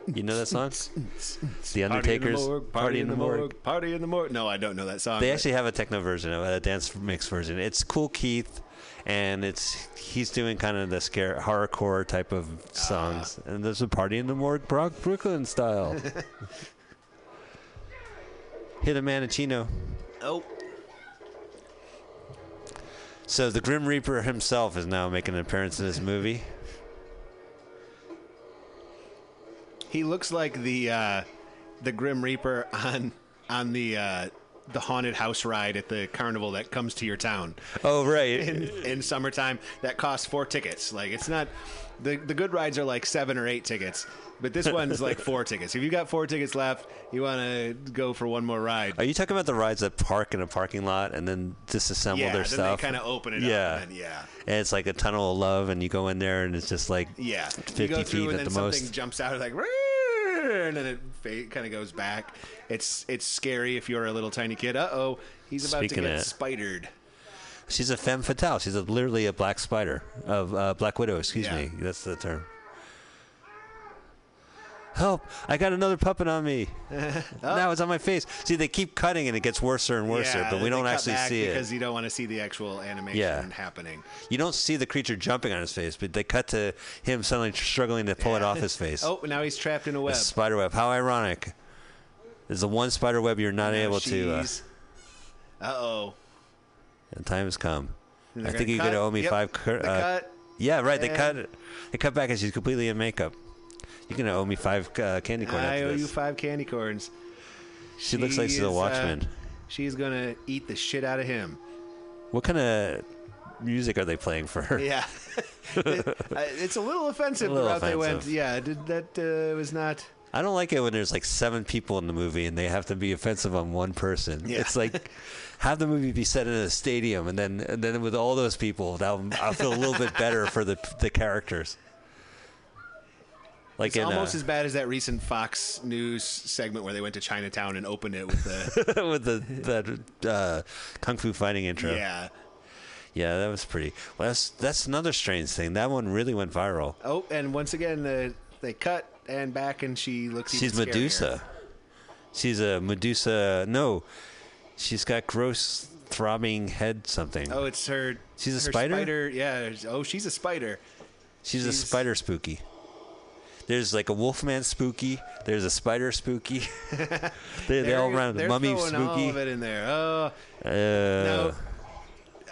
You know that song? [LAUGHS] The Undertakers. Party in the morgue. Party in the morgue. No, I don't know that song. They actually have a techno version, of a dance mix version. It's Kool Keith, and it's he's doing kind of the scare horrorcore type of songs. Ah. and there's a party in the morgue, Brock Brooklyn style. [LAUGHS] Hit a Manicino. Oh, So the Grim Reaper himself is now making an appearance in this movie. He looks like the uh, the Grim Reaper on on the uh, the haunted house ride at the carnival that comes to your town Oh right. in, in summertime. That costs four tickets. Like it's not the the good rides are like seven or eight tickets, but this one's [LAUGHS] like four tickets. If you got four tickets left, you want to go for one more ride. Are you talking about the rides that park in a parking lot and then disassemble yeah, their then stuff? they kind of open it Yeah. up. And then, yeah. and it's like a tunnel of love, and you go in there, and it's just like Yeah, 50 you go through feet and at then the something most. jumps out like, and then it kind of goes back. It's it's scary if you're a little tiny kid. Uh oh, he's about Speaking to get spidered. She's a femme fatale. She's a, literally a black spider of uh, Black Widow. Excuse Yeah. me, that's the term. Help! I got another puppet on me. [LAUGHS] Now it's on my face. See, they keep cutting and it gets worse and worse, yeah, but we don't actually see because it. you don't want to see the actual animation Yeah. happening. You don't see the creature jumping on his face, but they cut to him suddenly struggling to pull it off [LAUGHS] his face. Oh, now he's trapped in a a web. spider web. How ironic! There's the one spider web you're not able to. Uh, Uh-oh. the time has come. I think you're gonna owe me Yep, five. cur- uh, cut. Yeah, right. They And- cut it. They cut back and she's completely in makeup. You're gonna owe me five uh, candy corn I owe you five candy corns. she looks like she's a uh, watchman. she's gonna eat the shit out of him. what kind of music are they playing for her? Yeah, [LAUGHS] It- uh, it's a little offensive A little route they went. offensive. Yeah, did that uh, was not. I don't like it when there's like seven people in the movie and they have to be offensive on one person. Yeah. It's like have the movie be set in a stadium and then and then with all those people, that I'll feel a little bit better for the the characters. Like It's in almost uh, as bad as that recent Fox News segment where they went to Chinatown and opened it with the [LAUGHS] with the that uh, kung fu fighting intro. yeah. Yeah, that was pretty. Well, that's that's another strange thing. That one really went viral. Oh, and once again uh, they cut and back, and she looks. She's. Medusa. She's a Medusa. No, she's got gross throbbing head something. Oh, it's her. She's a her spider? Yeah. Oh, she's a spider. she's a spider spooky. There's like a wolfman spooky. There's a spider spooky. [LAUGHS] they they all around they're mummy throwing all spooky. of it in there. Oh, Uh, no.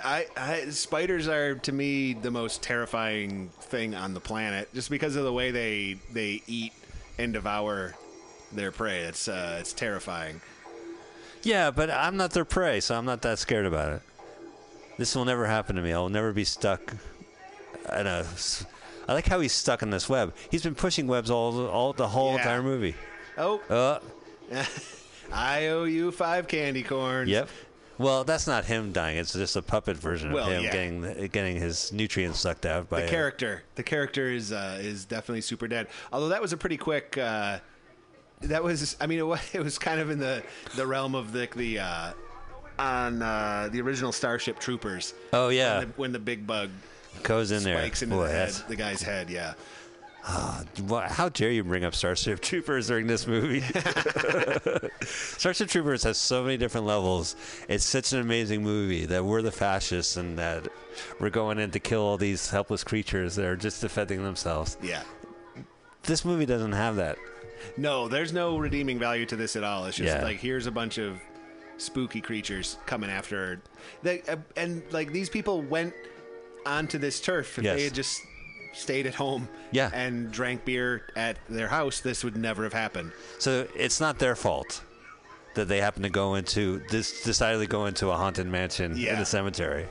I, I spiders are to me the most terrifying thing on the planet, just because of the way they they eat and devour their prey. It's uh, it's terrifying. Yeah, but I'm not their prey, so I'm not that scared about it. This will never happen to me. I'll never be stuck in a. I like how he's stuck in this web. He's been pushing webs all, all the whole Yeah. entire movie. Oh, Uh, [LAUGHS] I owe you five candy corns. yep. Well, that's not him dying. It's just a puppet version Well, of him yeah. getting getting his nutrients sucked out by The a- character, the character is uh, is definitely super dead. Although that was a pretty quick. Uh, that was, I mean, it was, [LAUGHS] it was kind of in the the realm of the the uh, on uh, the original Starship Troopers. Oh yeah, when the, when the big bug goes in there. spikes into Boy, the, head, the guy's head. Yeah, Wha- How dare you bring up Starship [LAUGHS] Troopers during this movie? [LAUGHS] Starship Troopers has so many different levels. It's such an amazing movie that we're the fascists and that we're going in to kill all these helpless creatures that are just defending themselves. yeah. This movie doesn't have that. No, there's no redeeming value to this at all. It's just Yeah. like here's a bunch of spooky creatures coming after. They uh, and like these people went onto this turf. If Yes. they had just stayed at home, Yeah. and drank beer at their house, this would never have happened. So it's not their fault that they happen to go into this decidedly go into a haunted mansion in Yeah. the cemetery.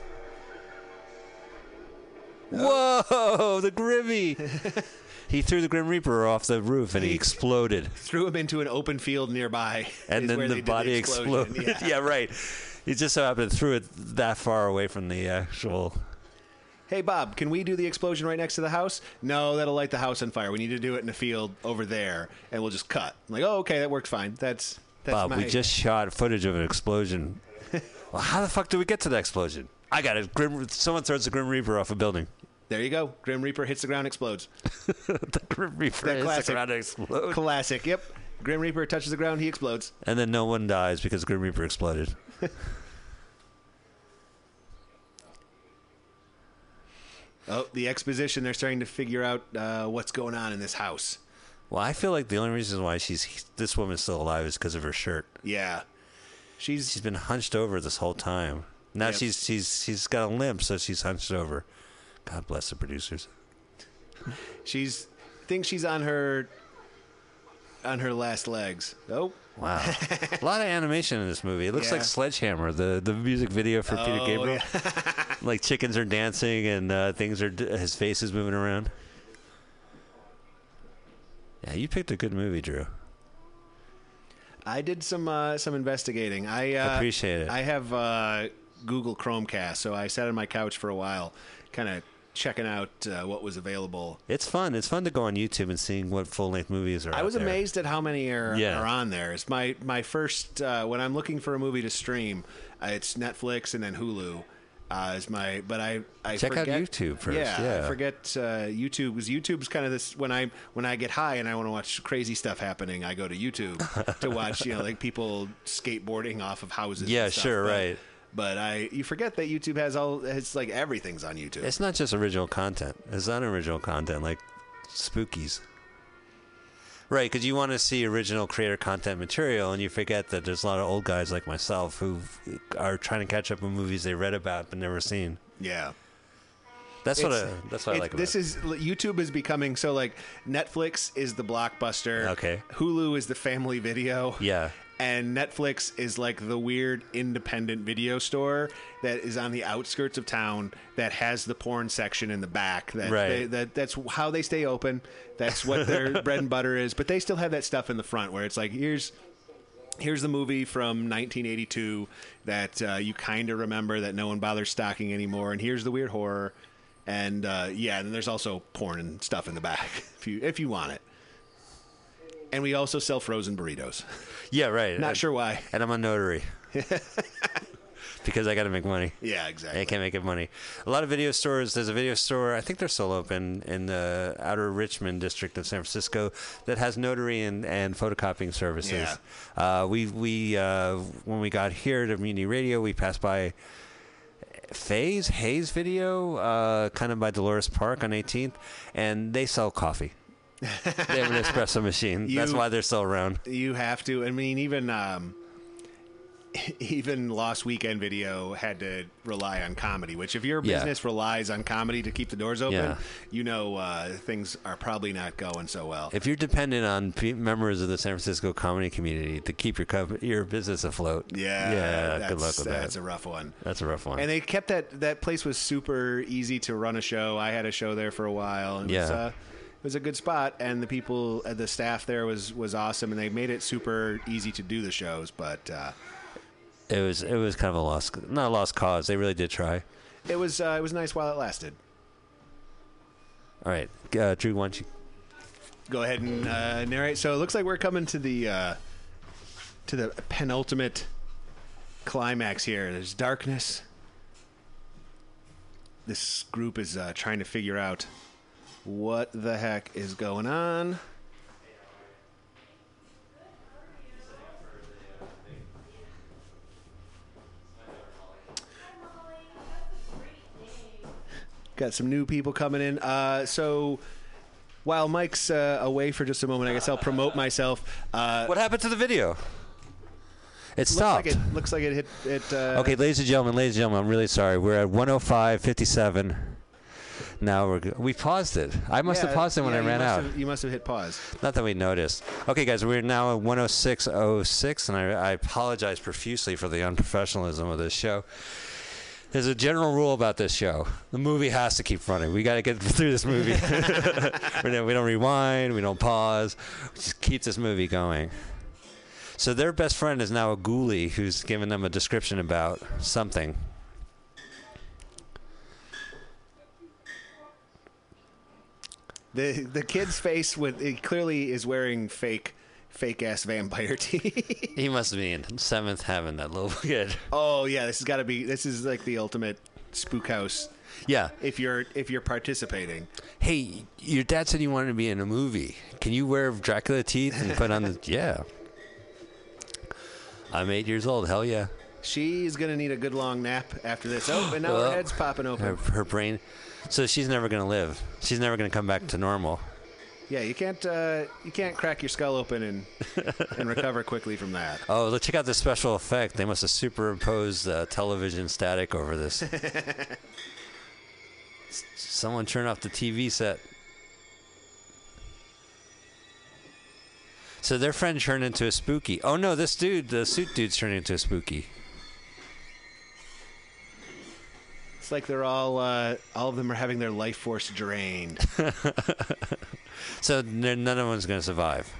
Whoa, the Grimmy! [LAUGHS] he threw the Grim Reaper off the roof and he He- exploded. Threw him into an open field nearby, and then the body explosion. exploded. Yeah. [LAUGHS] Yeah. right. He just so happened to threw it that far away from the actual. Hey Bob, can we do the explosion right next to the house? No, that'll light the house on fire. We need to do it in a field over there, and we'll just cut. I'm like, oh, okay, that works fine. That's that's Bob, my. we just shot footage of an explosion. [LAUGHS] well, how the fuck do we get to the explosion? I got it. Grim, someone throws the Grim Reaper off a building. there you go. Grim Reaper hits the ground, explodes. [LAUGHS] the Grim Reaper That hits classic. the ground explodes. Classic. Yep. Grim Reaper touches the ground, he explodes. And then no one dies because Grim Reaper exploded. [LAUGHS] Oh, the exposition. They're starting to figure out uh, what's going on in this house. Well, I feel like the only reason why she's this woman's still alive is because of her shirt. Yeah. She's She's been hunched over this whole time. Now Yep. she's she's she's got a limp, so she's hunched over. God bless the producers. she's thinks she's on her on her last legs. Oh, Wow, [LAUGHS] a lot of animation in this movie. It looks Yeah. like Sledgehammer, the the music video for Peter Oh, Gabriel. [LAUGHS] like chickens are dancing and uh, things are his face is moving around. Yeah, you picked a good movie, Drew. I did some uh, some investigating. I uh, Appreciate it. I have uh, Google Chromecast, so I sat on my couch for a while, kind of checking out uh, what was available. It's fun. It's fun to go on YouTube and seeing what full length movies are. I was there. amazed at how many are, Yeah. are on there. It's my my first uh, when I'm looking for a movie to stream. Uh, it's Netflix and then Hulu. Uh, is my but I I Check out YouTube first, Yeah, yeah. I forget uh, YouTube because YouTube's kind of this when I when I get high and I want to watch crazy stuff happening. I go to YouTube [LAUGHS] to watch you know like people skateboarding off of houses. and Yeah, sure, But- right. But I you forget that YouTube has all it's like everything's on YouTube. It's not just original content. It's not unoriginal content like spookies. Right, because you want to see original creator content material, and you forget that there's a lot of old guys like myself who are trying to catch up on movies they read about but never seen. yeah. That's what I, that's what I like about this it. is YouTube is becoming so like Netflix is the blockbuster. Okay. Hulu is the family video. Yeah. And Netflix is like the weird independent video store that is on the outskirts of town that has the porn section in the back. That Right. they, that that's how they stay open. That's what their [LAUGHS] bread and butter is. But they still have that stuff in the front where it's like here's here's the movie from 1982 that uh, you kind of remember that no one bothers stocking anymore, and here's the weird horror, and uh, yeah, and there's also porn and stuff in the back [LAUGHS] if you if you want it. And we also sell frozen burritos. Yeah, right. Not sure why. And I'm a notary. [LAUGHS] because I got to make money. Yeah, exactly. I can't make it money. A lot of video stores. There's a video store. I think they're still open in the outer Richmond district of San Francisco that has notary and, and photocopying services. Uh, we we uh, when we got here to Mutiny Radio, we passed by Faye's Hayes Video, uh, kind of by Dolores Park on 18th, and they sell coffee. They have an espresso machine. [LAUGHS] That's why they're still around. You have to. I mean, even um, [LAUGHS] even Lost Weekend Video had to rely on comedy. Which, if your Yeah. business relies on comedy to keep the doors open, Yeah. you know uh, things are probably not going so well. If you're dependent on pe- members of the San Francisco comedy community to keep your co- your business afloat, yeah, yeah, good luck with that. that's a rough one. That's a rough one. And they kept that that place was super easy to run a show. I had a show there for a while. And It was, Yeah. uh, it was a good spot, and the people, uh, the staff there was was awesome, and they made it super easy to do the shows. But uh, it was it was kind of a lost, not a lost cause. They really did try. it was uh, it was nice while it lasted. All right, uh, Drew, why don't you? Go ahead and uh, narrate. So it looks like we're coming to the uh, to the penultimate climax here. There's darkness. This group is uh, trying to figure out what the heck is going on. Got some new people coming in. Uh, so while Mike's uh, away for just a moment, I guess I'll promote myself. Uh, What happened to the video? It looks stopped. like it looks like it hit it. Uh, okay, ladies and gentlemen, ladies and gentlemen, I'm really sorry. We're at 105.57. Now we're go- we paused it. I must have paused it when I ran out. You must have hit pause. Not that we noticed. Okay, guys, we're now at 106.06, and I, I apologize profusely for the unprofessionalism of this show. There's a general rule about this show: the movie has to keep running. We got to get [LAUGHS] through this movie. [LAUGHS] we, don't, we don't rewind. We don't pause. We just keep this movie going. So their best friend is now a ghoulie who's giving them a description about something. The the kid's face with it clearly is wearing fake fake ass vampire [LAUGHS] teeth. He must be in seventh heaven. That little [LAUGHS] kid. oh yeah, this has got to be. This is like the ultimate spook house. Yeah. If you're if you're participating, hey, your dad said you wanted to be in a movie. Can you wear Dracula teeth and put on the? [LAUGHS] Yeah. I'm eight years old. Hell yeah. she's gonna need a good long nap after this. Oh, and now her head's popping Her, open. her brain. So she's never gonna live. She's never gonna come back to normal. Yeah, you can't uh, you can't crack your skull open and and recover quickly from that. Oh, let's check out the special effect. They must have superimposed uh, television static over this. [LAUGHS] Someone turn off the TV set. So their friend turned into a spooky. Oh no, this dude, the suit dude's turned into a spooky. It's like they're all uh, all of them are having their life force drained. [LAUGHS] So none of them's going to survive.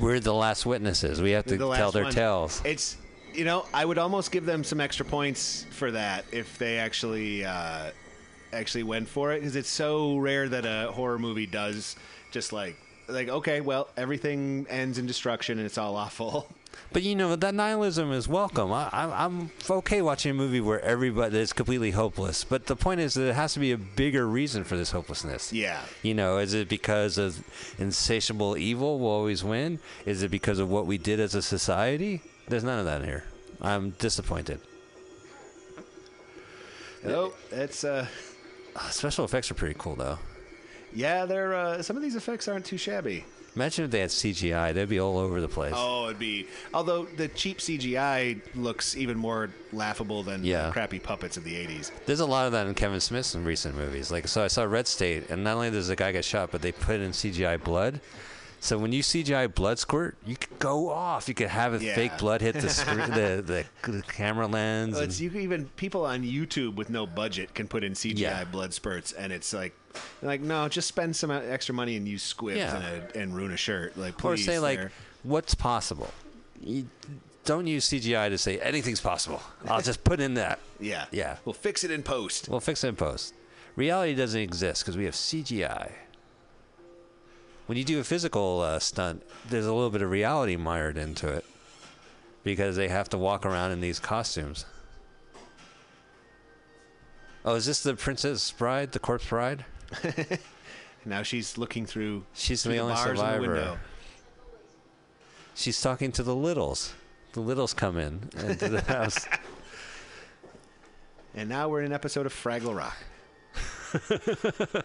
We're the last witnesses. We have to The tell their one. tales. It's you know I would almost give them some extra points for that if they actually uh, actually went for it because it's so rare that a horror movie does just like like okay well everything ends in destruction and it's all awful. [LAUGHS] But you know that nihilism is welcome. I, I'm, I'm okay watching a movie where everybody is completely hopeless. But the point is that it has to be a bigger reason for this hopelessness. Yeah. You know, is it because of insatiable evil will always win? Is it because of what we did as a society? There's none of that in here. I'm disappointed. Oh, it's uh, Uh, Special effects are pretty cool though. yeah. They're uh, some of these effects aren't too shabby. Imagine if they had CGI; they'd be all over the place. Oh, it'd be. Although the cheap CGI looks even more laughable than Yeah. the crappy puppets of the '80s. There's a lot of that in Kevin Smith's in recent movies. Like, so I saw Red State, and not only does the guy get shot, but they put in CGI blood. So when you CGI blood squirt, you could go off. You could have a Yeah. fake blood hit the [LAUGHS] screen, the, the the camera lens. Well, it's you even people on YouTube with no budget can put in CGI Yeah. blood spurts, and it's like, like no, just spend some extra money and use squibs Yeah. and, a, and ruin a shirt. Like, please. or say like, what's possible? You don't use CGI to say anything's possible. I'll just put in that. [LAUGHS] yeah, yeah. we'll fix it in post. We'll fix it in post. Reality doesn't exist because we have CGI. When you do a physical uh, stunt, there's a little bit of reality mired into it because they have to walk around in these costumes. Oh, is this the Princess Bride, the Corpse Bride? [LAUGHS] Now she's looking through. She's through the only bars in the survivor. window. She's talking to the littles. The littles come in into the [LAUGHS] house. And now we're in an episode of Fraggle Rock. [LAUGHS]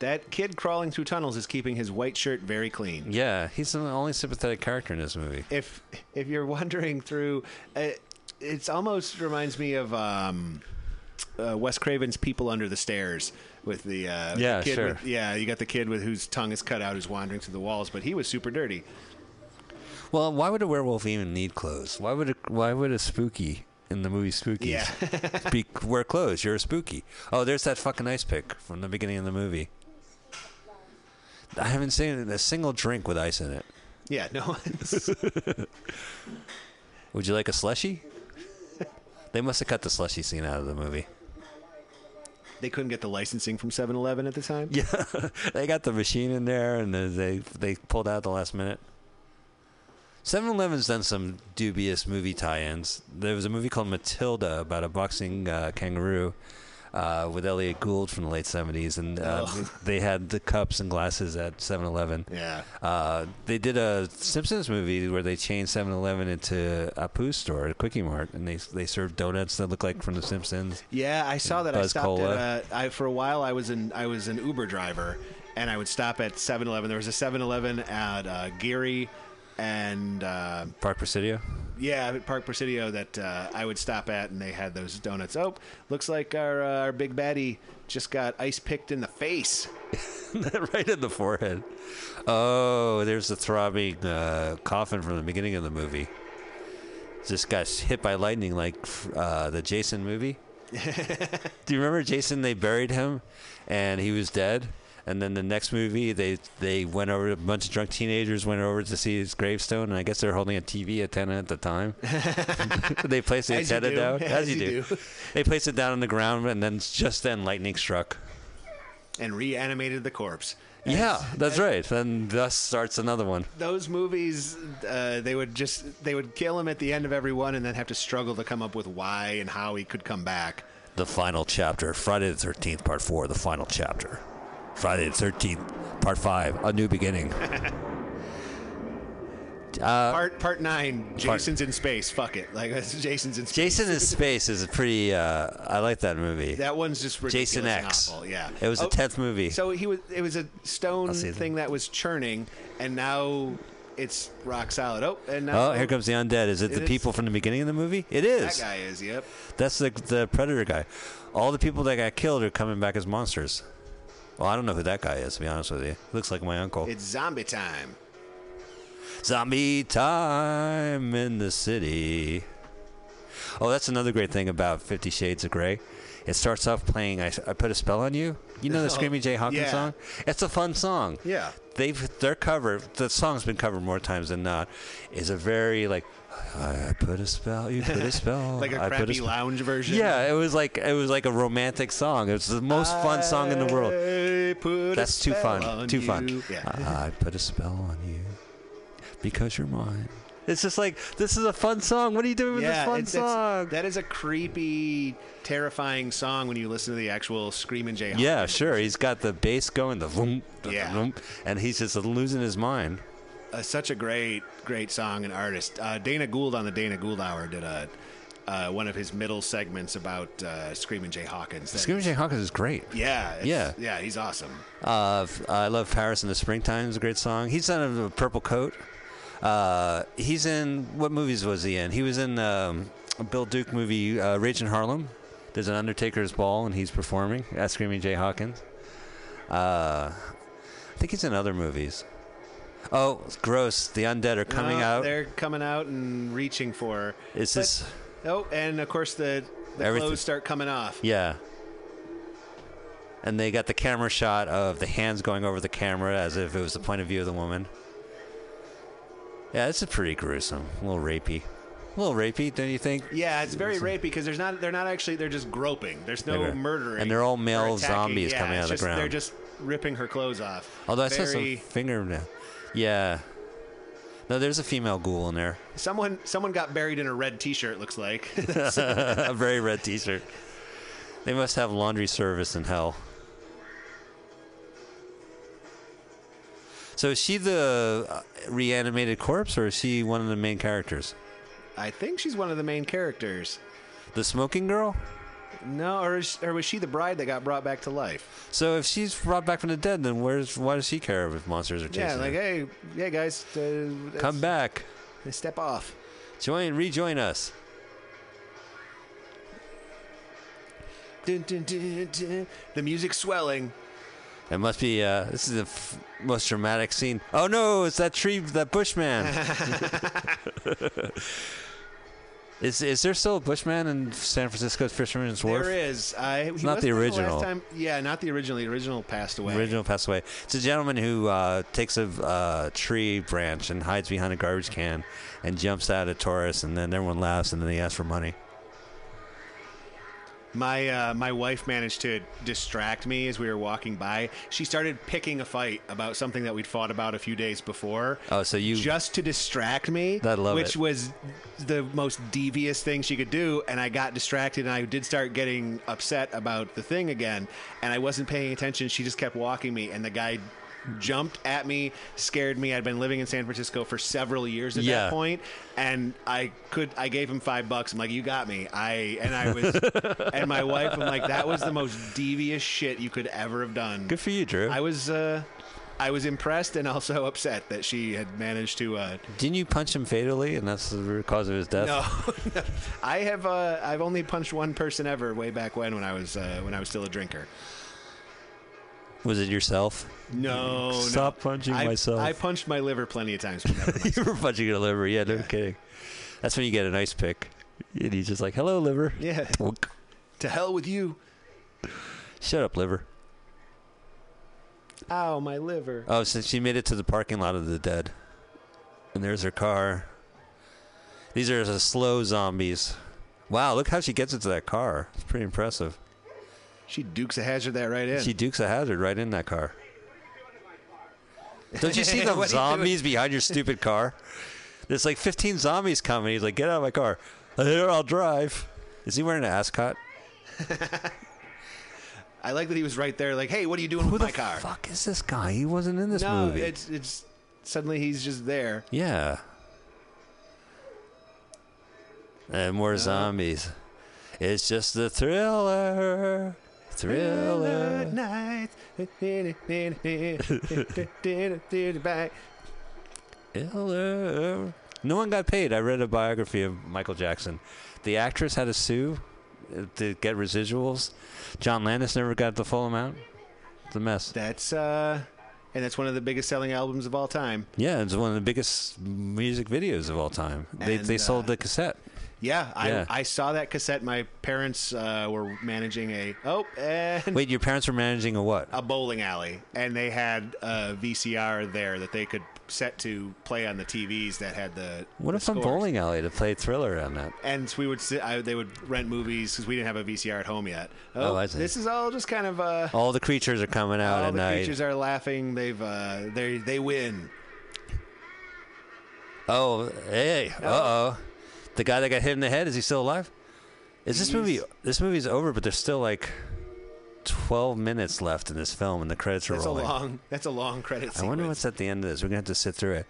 that kid crawling through tunnels is keeping his white shirt very clean. yeah, he's the only sympathetic character in this movie. if if you're wondering through, uh, it's almost reminds me of um, uh, Wes Craven's People Under the Stairs with the uh, Yeah, kid sure. with- yeah, you got the kid with whose tongue is cut out who's wandering through the walls, but he was super dirty. Well, why would a werewolf even need clothes? Why would a, why would a spooky in the movie Spooky Yeah. [LAUGHS] be, [LAUGHS] wear clothes? You're a spooky. Oh, there's that fucking ice pick from the beginning of the movie. I haven't seen a single drink with ice in it. Yeah, no. One's [LAUGHS] Would you like a slushy? They must have cut the slushy scene out of the movie. they couldn't get the licensing from 7-Eleven at the time. Yeah, [LAUGHS] they got the machine in there, and they they pulled out at the last minute. 7-Eleven's done some dubious movie tie-ins. There was a movie called Matilda about a boxing uh, kangaroo uh, with Elliott Gould from the late 70s, and uh, Oh. they had the cups and glasses at 7-Eleven. Yeah. Uh, they did a Simpsons movie where they changed 7-Eleven into a Pooh store, a Kwik-E-Mart, and they they served donuts that look like from the Simpsons. Yeah, I saw that. I Buzz stopped Cola. at. Uh, I for a while I was in. I was an Uber driver, and I would stop at 7-Eleven. There was a 7-Eleven at uh, Geary, and uh, Park Presidio. Yeah, at Park Presidio that uh, I would stop at, and they had those donuts. Oh, looks like our uh, our big baddie just got ice picked in the face. [LAUGHS] right in the forehead. Oh, there's the throbbing uh, coffin from the beginning of the movie. Just got hit by lightning like uh, the Jason movie. [LAUGHS] Do you remember Jason? They buried him, and he was dead. And then the next movie, they they went over. A bunch of drunk teenagers went over to see his gravestone, and I guess they're holding a TV antenna at the time. [LAUGHS] they placed the As antenna down, As as, you, do. do. They placed it down on the ground, and then just then lightning struck. and reanimated the corpse. Yeah, that's right. And thus starts another one. Those movies, uh, they would just they would kill him at the end of every one, and then have to struggle to come up with why and how he could come back. The final chapter, Friday the 13th, part four, the final chapter. Friday the 13th, part five, a new beginning. [LAUGHS] Uh, part part nine. Jason's in space. Fuck it. Like [LAUGHS] Jason's in space. Jason in Space is a pretty. Uh, I like that movie. That one's just ridiculous Jason X. awful, Yeah, It was the Oh, 10th movie. So he was. It was a stone thing that was churning, and now it's rock solid. Oh, and now Oh, here comes the undead. Is it, It the is. people from the beginning of the movie? It is. that guy. Is yep. That's the the predator guy. All the people that got killed are coming back as monsters. Well, I don't know who that guy is. To be honest with you, looks like my uncle. It's zombie time. Zombie time in the city. Oh, that's another great thing about Fifty Shades of Grey. It starts off playing I, I Put a Spell on You. You know the [LAUGHS] Screaming Jay Hawkins yeah. song? It's a fun song. Yeah. They've their cover the song's been covered more times than not. Is a very like I put a spell, you put a spell. [LAUGHS] Like a I put crappy spell." lounge version. Yeah, it was like it was like a romantic song. It was the most fun song in the world. I a That's too fun. Too fun. Yeah. I, I put a spell on you because you're mine. It's just like this is a fun song. What are you doing with yeah, this fun it's, it's- song? that is a creepy, terrifying song when you listen to the actual Screaming Jay. yeah, sure. He's got the bass going, the vroom, the Yeah. vroom, and he's just losing his mind. Uh, such a great, great song and artist. Uh, Dana Gould on the Dana Gould Hour did a uh, one of his middle segments about uh, Screaming Jay Hawkins. That Screaming Jay Hawkins is great. Yeah, Yeah. yeah. He's awesome. Uh, I love Paris in the Springtime is a great song. He's on a purple coat. Uh, he's in what movies was he in? He was in um, a Bill Duke movie, uh, Rage in Harlem. There's an Undertaker's ball and he's performing as Screaming Jay Hawkins. Uh, I think he's in other movies. Oh, it's gross! The undead are coming out. They're coming out and reaching for. her. Is But- this? Oh, and of course the the Everything- clothes start coming off. Yeah. And they got the camera shot of the hands going over the camera as if it was the point of view of the woman. Yeah, this is pretty gruesome. A little rapey. A little rapey, don't you think? Yeah, it's very rapey because there's not. They're not actually. They're just groping. There's no Okay. murdering. And they're all or male attacking. zombies Yeah, coming out it's of the just- ground. They're just ripping her clothes off. Although I saw some very, fingernail. Yeah. No, there's a female ghoul in there. someone someone got buried in a red T-shirt. Looks like. [LAUGHS] [LAUGHS] a very red t-shirt. They must have laundry service in hell. So is she the uh, reanimated corpse, or is she one of the main characters? I think she's one of the main characters. The smoking girl? No, or is, or was she the bride that got brought back to life? So if she's brought back from the dead, then where's why does she care if monsters are chasing her? Yeah, like her? hey, yeah, guys, uh, Come back, step off. join, rejoin us. Dun, dun, dun. The music swelling. It must be. Uh, this is the f- most dramatic scene. Oh no! It's that tree, that bushman. [LAUGHS] [LAUGHS] is is there still a bushman in San Francisco's Fisherman's Wharf? There is. I, he not the original. last time. Yeah, not the original. The original passed away. Original passed away. It's a gentleman who uh, takes a uh, tree branch and hides behind a garbage can and jumps out at tourists, and then everyone laughs, and then he asks for money. My uh, my wife managed to distract me as we were walking by. She started picking a fight about something that we'd fought about a few days before. Oh, so you just to distract me, I love which it. was the most devious thing she could do. And I got distracted, and I did start getting upset about the thing again. And I wasn't paying attention. She just kept walking me, and the guy jumped at me, scared me. I'd been living in San Francisco for several years at Yeah. that point, and I could. I gave him five bucks. I'm like, "You got me." I and I was, [LAUGHS] and my wife. I'm like, "That was the most devious shit you could ever have done." good for you, Drew. I was. uh I was impressed and also [LAUGHS] upset that she had managed to uh, Didn't you punch him fatally, and that's the cause of his death? No, [LAUGHS] I have. Uh, I've only punched one person ever way back when, when I was uh, when I was still a drinker. Was it yourself? No, no. Stop punching I, myself. I punched my liver plenty of times, never [LAUGHS] you were punching your liver. Yeah, no kidding. That's when you get an ice pick. And he's just like, "Hello, liver." yeah. [LAUGHS] To hell with you. Shut up, liver. Ow, my liver. Oh, so she made it to the parking lot of the dead, and there's her car. These are the slow zombies. Wow, look how she gets into that car. It's pretty impressive. She dukes a hazard that right in. She dukes a hazard right in that car. Don't you see [LAUGHS] the are you zombies behind your stupid car? There's like 15 zombies coming. He's like, get out of my car. Here, I'll drive. Is he wearing an ascot? [LAUGHS] I like that he was right there, like, "Hey, what are you doing Who with my car?" Who the fuck is this guy? He wasn't in this no, movie. it's it's suddenly he's just there. yeah. and more uh-huh. zombies. It's just the thriller, thriller. night. Thriller. No one got paid. I read a biography of Michael Jackson. The actress had to sue uh, to get residuals. John Landis never got the full amount. It's a mess. That's uh, and that's one of the biggest selling albums of all time. Yeah, it's one of the biggest music videos of all time. They And, they sold uh, the cassette. Yeah, I, Yeah. I saw that cassette. My parents uh, were managing a oh and Wait, your parents were managing a what? a bowling alley, and they had a VCR there that they could set to play on the TVs that had the What the if a bowling alley to play Thriller on that? And we would sit, I, they would rent movies because we didn't have a VCR at home yet. Oh, Oh, I this is all just kind of uh, All the creatures are coming out all the night. creatures are laughing. They've uh, they they win. Oh, hey, uh oh. The guy that got hit in the head is he still alive? Is this movie? This movie's over, but there's still like twelve minutes left in this film, and the credits are That's a long that's a long credit I wonder what's at the end of this. We're gonna have to sit through it.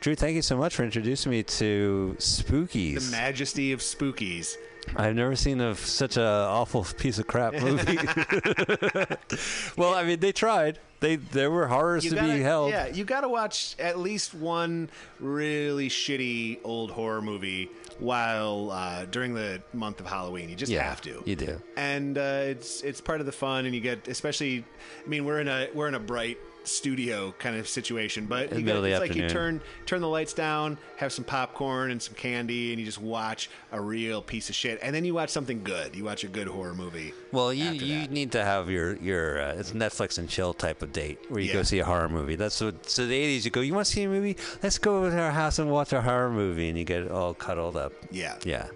Drew, thank you so much for introducing me to Spookies. the majesty of spookies. I've never seen a, such a awful piece of crap movie. [LAUGHS] [LAUGHS] well, I mean, they tried. They there were horrors to gotta, be held. Yeah, you got to watch at least one really shitty old horror movie while uh, during the month of Halloween. You just Yeah, have to. You do. and uh, it's it's part of the fun, and you get especially. I mean, we're in a we're in a bright studio kind of situation, but you got, it's like you turn turn the lights down, have some popcorn and some candy, and you just watch a real piece of shit, and then you watch something good. You watch a good horror movie. Well, you you that. need to have your your uh, it's Netflix and chill type of date where you go see a horror movie. That's what so the eighties you go. You want to see a movie? Let's go over to our house and watch a horror movie, and you get all cuddled up. Yeah. Yeah.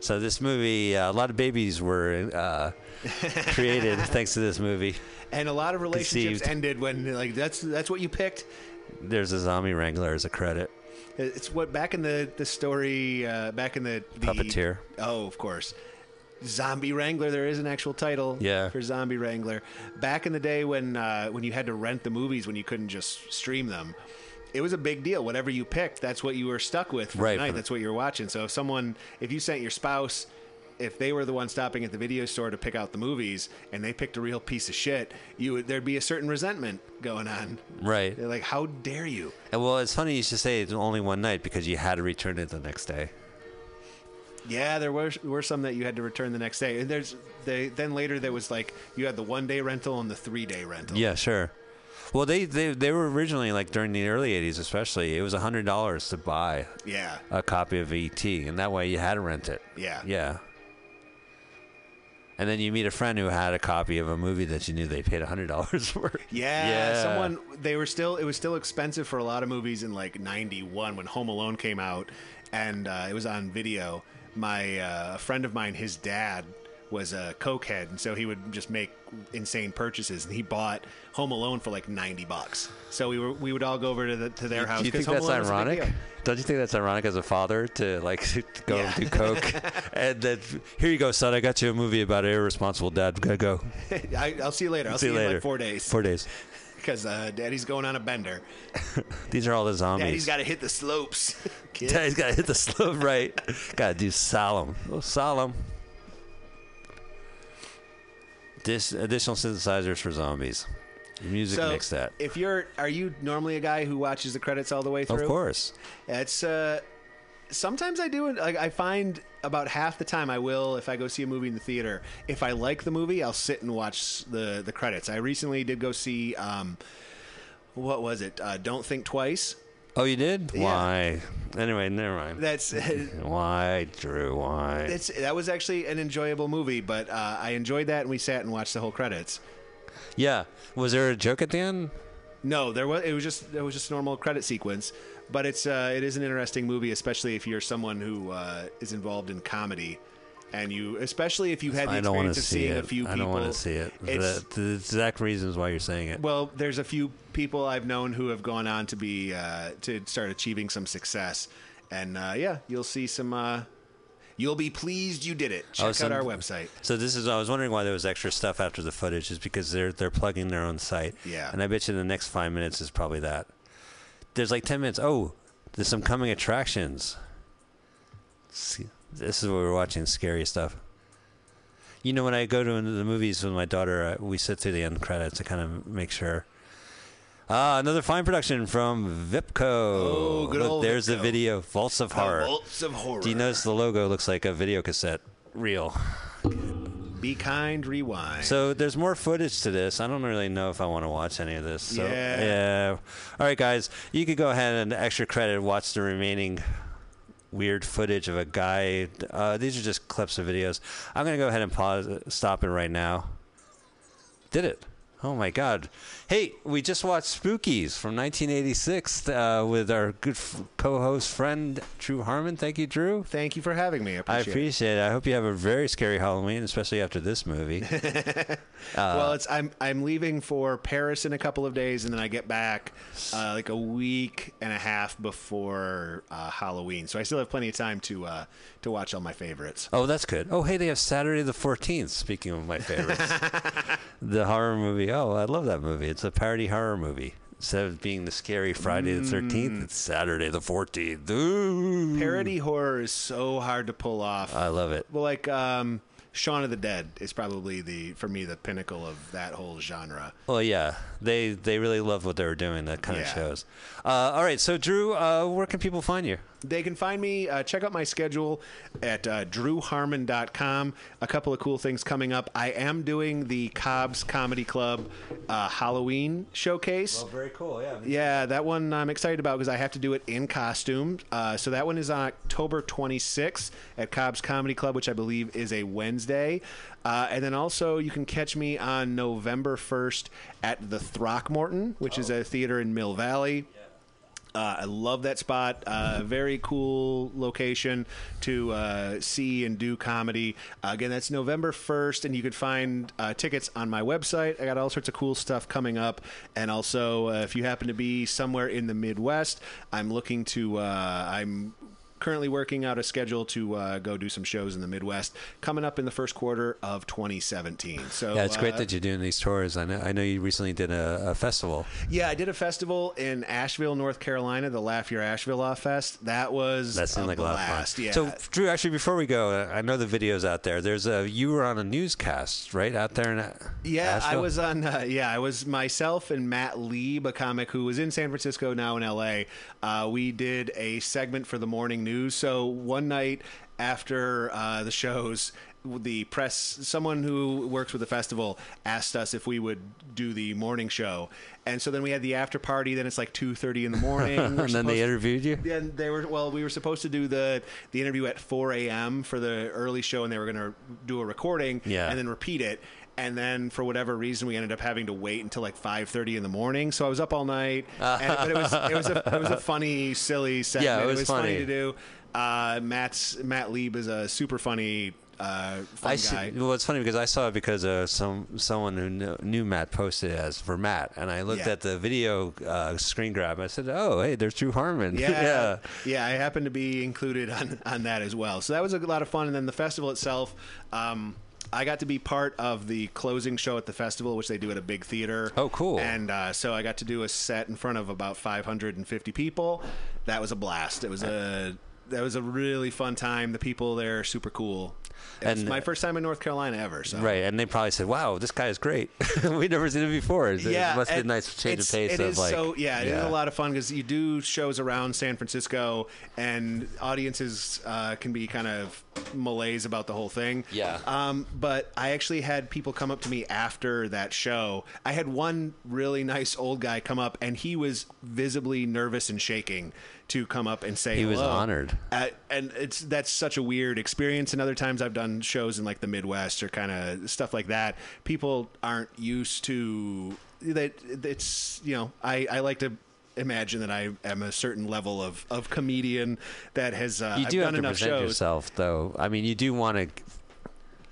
So this movie, uh, a lot of babies were uh, created [LAUGHS] thanks to this movie. And a lot of relationships Conceived. ended when like that's that's what you picked. There's a zombie wrangler as a credit. It's what back in the the story uh, back in the, the Puppeteer. Oh, of course. Zombie Wrangler. There is an actual title. Yeah. For Zombie Wrangler. Back in the day when uh, when you had to rent the movies when you couldn't just stream them, it was a big deal. Whatever you picked, that's what you were stuck with for Right, the night. for the- That's what you were watching. So if someone, if you sent your spouse. If they were the one stopping at the video store to pick out the movies, and they picked a real piece of shit, you would there'd be a certain resentment going on. Right. They're like, "How dare you?" And well, it's funny you should say it's only one night because you had to return it the next day. Yeah, there were were some that you had to return the next day. And there's they then later there was like you had the one day rental and the three day rental. Yeah, sure. Well, they, they they were originally like during the early '80s, especially. It was hundred dollars to buy Yeah. a copy of ET, and that way you had to rent it. Yeah. Yeah. And then you meet a friend who had a copy of a movie that you knew they paid hundred dollars [LAUGHS] for. Yeah, Yeah. someone they were still it was still expensive for a lot of movies in like 91 when Home Alone came out and uh, it was on video. My uh, a friend of mine his dad was a cokehead and so he would just make insane purchases and he bought Home Alone for like 90 bucks. So we were we would all go over to the to their house Do you think Home that's Alone a ironic? Don't you think that's ironic as a father to like [LAUGHS] go Yeah. do coke [LAUGHS] and then here you go, son. I got you a movie about an irresponsible dad. Gotta go. [LAUGHS] I, I'll see you later. I'll See see, you later. like 4 days. Four days. because uh, Daddy's going on a bender. These are all the zombies. Daddy's got to hit the slopes. Daddy's got to hit the slope right. got to do solemn. Oh, solemn. This additional synthesizers for zombies. Music so, mix that. if you're, are you normally a guy who watches the credits all the way through? Of course. It's uh, sometimes I do it. Like I find about half the time I will if I go see a movie in the theater. If I like the movie, I'll sit and watch the the credits. I recently did go see um, what was it? Uh, Don't think twice. Oh, you did? Yeah. Why? Anyway, never mind. That's [LAUGHS] Why, Drew? Why? it's that was actually an enjoyable movie, but uh, I enjoyed that, and we sat and watched the whole credits. yeah. Was there a joke at the end? No, there was it was just it was just a normal credit sequence, but it's uh, it is an interesting movie, especially if you're someone who uh, is involved in comedy, and you especially if you had the I don't want experience to of see seeing it. a few I people. don't want to see it. It's, The, the exact reasons why you're saying it. well, there's a few people I've known who have gone on to be uh, to start achieving some success, and uh, yeah, you'll see some. Uh, you'll be pleased you did it. Check Oh, so- out our website. So this is I was wondering why there was extra stuff after the footage is because they're they're plugging their own site. Yeah. And I bet you the next five minutes is probably that. There's like ten minutes. Oh, there's some coming attractions. See, This is where we're watching scary stuff. You know, when I go to the movies with my daughter, we sit through the end credits to kind of make sure. Ah, another fine production from Vipco. Oh, good Look, old there's the video, Vaults of Horror. Vaults of horror. Do you notice the logo looks like a video cassette? Real. Be kind, rewind. So there's more footage to this. I don't really know if I want to watch any of this. So, Yeah. yeah. All right, guys, you could go ahead and extra credit watch the remaining weird footage of a guy. Uh, these are just clips of videos. I'm gonna go ahead and pause, stop it right now. Did it? Oh my God! Hey, we just watched Spookies from 1986 uh, with our good f- co-host friend Drew Harmon. Thank you, Drew. Thank you for having me. I I appreciate, it. it. I hope you have a very scary Halloween, especially after this movie. [LAUGHS] well, it's I'm I'm leaving for Paris in a couple of days, and then I get back uh, like a week and a half before uh, Halloween. So I still have plenty of time to uh, to watch all my favorites. Oh, that's good. Oh, hey, they have Saturday the 14th. Speaking of my favorites, [LAUGHS] the horror movie. Oh, I love that movie. It's a parody horror movie. Instead of being the scary Friday the 13th, it's Saturday the 14th. Ooh. Parody horror is so hard to pull off. I love it. well, like um, Shaun of the Dead is probably the for me the pinnacle of that whole genre. Well, yeah, they they really love what they were doing. That kind of Yeah. shows. Uh, all right, so Drew, uh, where can people find you? They can find me, uh, check out my schedule at uh, drewharmon.com. A couple of cool things coming up. I am doing the Cobb's Comedy Club uh, Halloween showcase. Well, very cool. Yeah. Yeah, that one I'm excited about because I have to do it in costume. Uh, so that one is on October 26th at Cobb's Comedy Club, which I believe is a Wednesday. Uh, and then also you can catch me on November 1st at the Throckmorton, which is a theater in Mill Valley. Uh, I love that spot. Uh, very cool location to uh, see and do comedy. Uh, again, that's November 1st, and you can find uh, tickets on my website. I got all sorts of cool stuff coming up. And also, uh, if you happen to be somewhere in the Midwest, I'm looking to, I'm currently working out a schedule to uh, go do some shows in the Midwest coming up in the first quarter of 2017. So Yeah, it's great uh, that you're doing these tours. I know. I know you recently did a, a festival. Yeah, I did a festival in Asheville, North Carolina, the Laugh Your Asheville Off Fest. That was That seemed a like a lot of blast. fun. Yeah. So, Drew, actually, before we go, uh, I know the videos out there. There's a you were on a newscast, right, out there in yeah, I was on. Uh, yeah, I was myself and Matt Lieb, a comic who was in San Francisco, now in L.A. Uh, we did a segment for the morning news. So one night after uh, the shows, the press, someone who works with the festival, asked us if we would do the morning show, and so then we had the after party. Then it's like two thirty in the morning, [LAUGHS] and then they interviewed you. Yeah, they were well. We were supposed to do the the interview at 4 a.m. for the early show, and they were going to do a recording, Yeah. and then repeat it. And then for whatever reason, we ended up having to wait until like 5:30 in the morning. So I was up all night, [LAUGHS] and, but it was it was a it was a funny, silly segment. Yeah, it was funny. funny. to do. Uh, Matt's Matt Lieb is a super funny, uh, fun I guy. see. Well, it's funny because I saw it because uh, some someone who knew, knew Matt posted it as for Matt, and I looked Yeah. at the video uh, screen grab. And I said, "Oh, hey, there's Drew Harmon." [LAUGHS] Yeah, yeah, I happened to be included on on that as well. So that was a lot of fun. And then the festival itself, um, I got to be part of the closing show at the festival, which they do at a big theater. Oh, cool. And uh, so I got to do a set in front of about 550 people. That was a blast. It was a that was a really fun time. The people there are super cool. And- my first time in North Carolina ever. So Right, and they probably said, "Wow, this guy is great. [LAUGHS] We've never seen him before." It yeah, must be a nice change of pace. It is like, so yeah, it is a lot of fun because you do shows around San Francisco, and audiences uh, can be kind of malaise about the whole thing. Yeah. Um, but I actually had people come up to me after that show. I had one really nice old guy come up, and he was visibly nervous and shaking to come up and say He was hello. honored. Uh, and it's that's such a weird experience. And other times I've done shows in like the Midwest or kind of stuff like that. People aren't used to that. It's you know I I like to imagine that I am a certain level of of comedian that has uh, You I've do have done to present shows. yourself, though. I mean, you do want to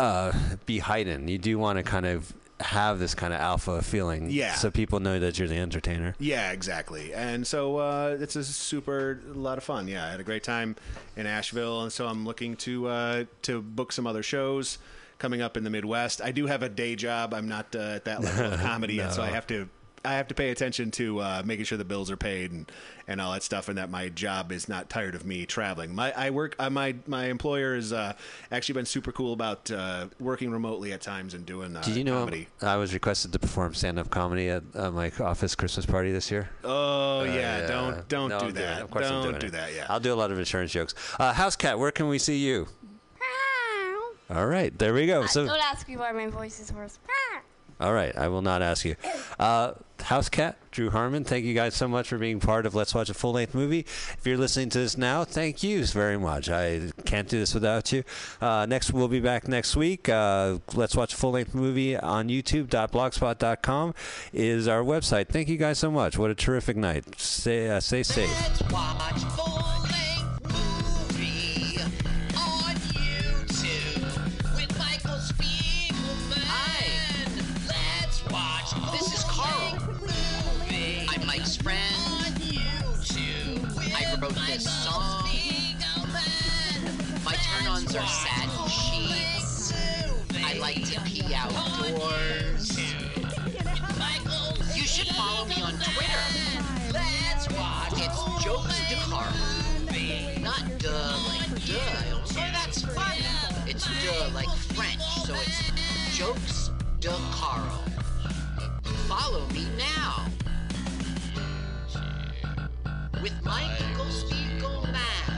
uh, be heightened. You do want to kind of have this kind of alpha feeling, Yeah. So people know that you're the entertainer. Yeah, exactly. And so uh, it's a super lot of fun. Yeah, I had a great time in Asheville, and so I'm looking to uh, to book some other shows coming up in the Midwest. I do have a day job. I'm not uh, at that level of [LAUGHS] comedy yet, so I have to. I have to pay attention to uh, making sure the bills are paid and, and all that stuff, and that my job is not tired of me traveling. My I work. Uh, my my employer has uh, actually been super cool about uh, working remotely at times and doing. Uh, Did you know comedy. I was requested to perform stand-up comedy at uh, my office Christmas party this year? Oh yeah, Uh, yeah. don't don't No, do I'm that. it. Of course I'm don't doing do it. that. Yeah. I'll do a lot of insurance jokes. Uh, House Cat, where can we see you? All right, there we go. So, Don't ask me why my voice is worse. All right, I will not ask you. Uh, House Cat, Drew Harmon, thank you guys so much for being part of Let's Watch a Full Length Movie. If you're listening to this now, thank you very much. I can't do this without you. Uh, next, we'll be back next week. Uh, Let's Watch a Full Length Movie on YouTube.blogspot.com is our website. Thank you guys so much. What a terrific night. Stay, uh, stay safe. Are sad and sheets. I like to pee outdoors. You should follow me on Twitter. Let's watch. It's Jokes de Carl. Not duh like duh. So that's fun. It's duh like French. So it's Jokes de Carl. Follow me now. With Michael Spiegelman. Are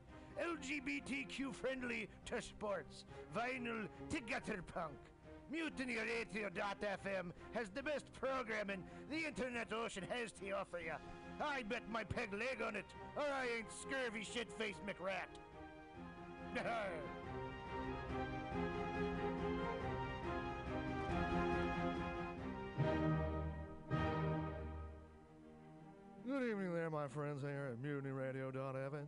LGBTQ friendly to sports, vinyl to gutter punk. MutinyRadio.fm has the best programming the internet ocean has to offer you. I bet my peg leg on it, or I ain't scurvy shit-faced McRat. [LAUGHS] Good evening there, my friends here at MutinyRadio.fm.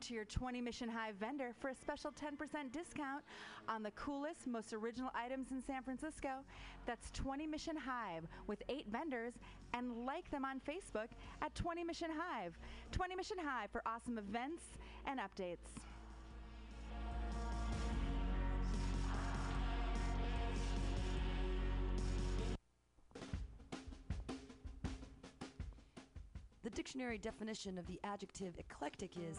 to your 20 Mission Hive vendor for a special 10% discount on the coolest, most original items in San Francisco. That's 20 Mission Hive with eight vendors and like them on Facebook at 20 Mission Hive. 20 Mission Hive for awesome events and updates. The dictionary definition of the adjective eclectic is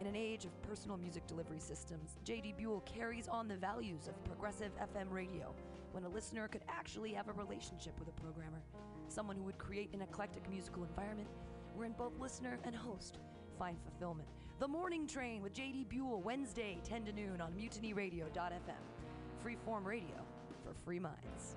In an age of personal music delivery systems, JD Buell carries on the values of progressive FM radio when a listener could actually have a relationship with a programmer, someone who would create an eclectic musical environment wherein both listener and host find fulfillment. The Morning Train with JD Buell, Wednesday, 10 to noon on mutinyradio.fm. Freeform radio for free minds.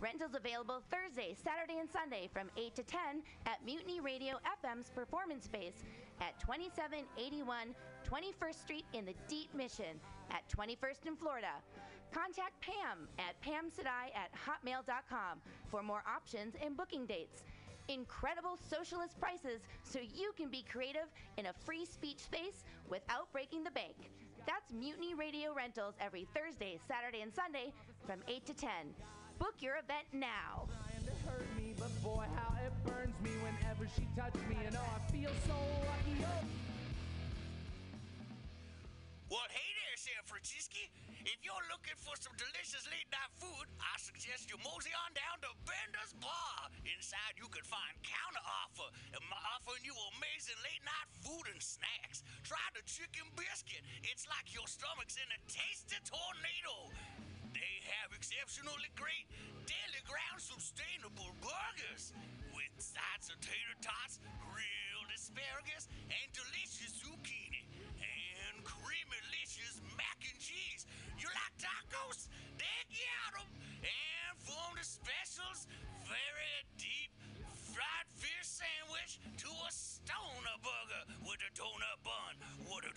Rentals available Thursday, Saturday, and Sunday from 8 to 10 at Mutiny Radio FM's performance space at 2781 21st Street in the Deep Mission at 21st in Florida. Contact Pam at pamsadai at hotmail.com for more options and booking dates. Incredible socialist prices so you can be creative in a free speech space without breaking the bank. That's Mutiny Radio Rentals every Thursday, Saturday, and Sunday from 8 to 10. Book your event now. trying to hurt me, but boy, how it burns me whenever she touches me. And oh, I feel so lucky. Oh. Well, hey there, San Francisco. If you're looking for some delicious late night food, I suggest you mosey on down to Bender's Bar. Inside, you can find counter offer, and my offering you amazing late night food and snacks. Try the chicken biscuit. It's like your stomach's in a tasty tornado. They have exceptionally great daily ground sustainable burgers with sides of tater tots, grilled asparagus, and delicious zucchini and creamy-licious mac and cheese. You like tacos? They got 'em. And from the specials, very deep fried fish sandwich to a stoner burger with a donut bun.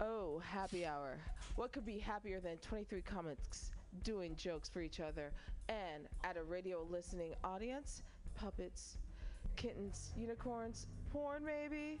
Oh, happy hour. What could be happier than 23 comics doing jokes for each other and at a radio listening audience? Puppets, kittens, unicorns, porn maybe?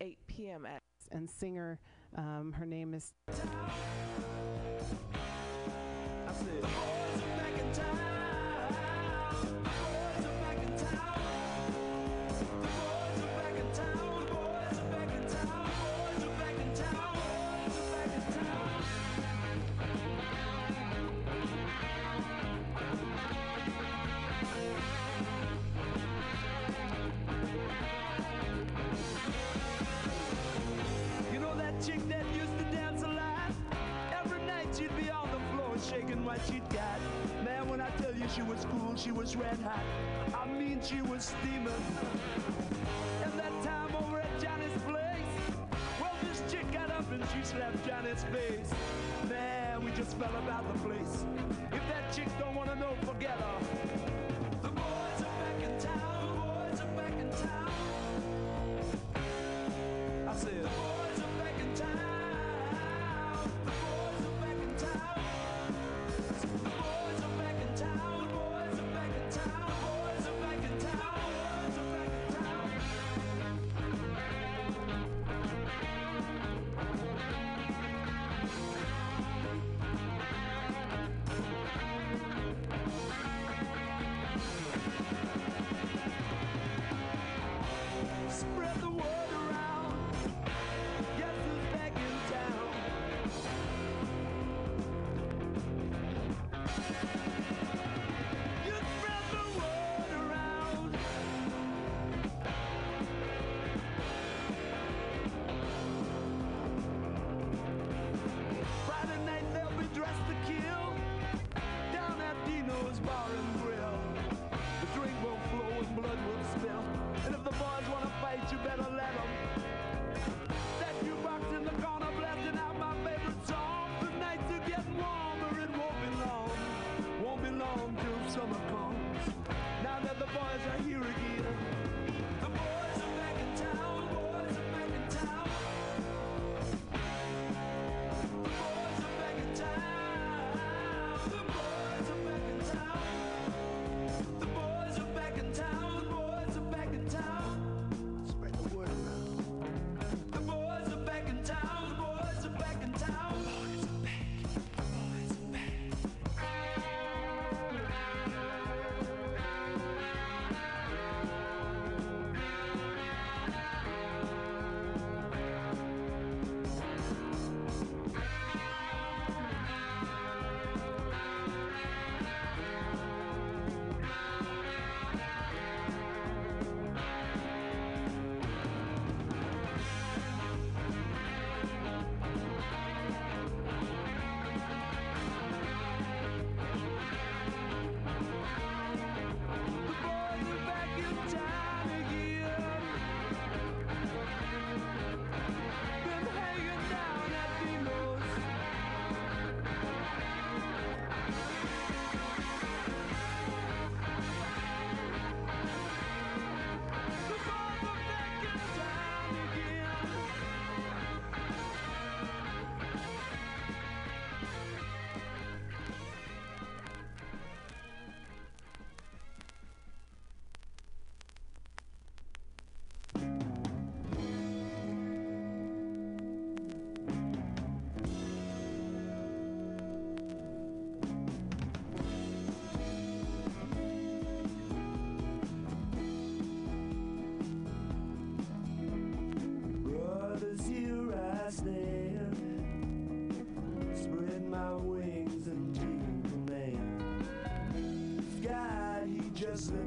8 p.m. at and singer. Um, her name is. present.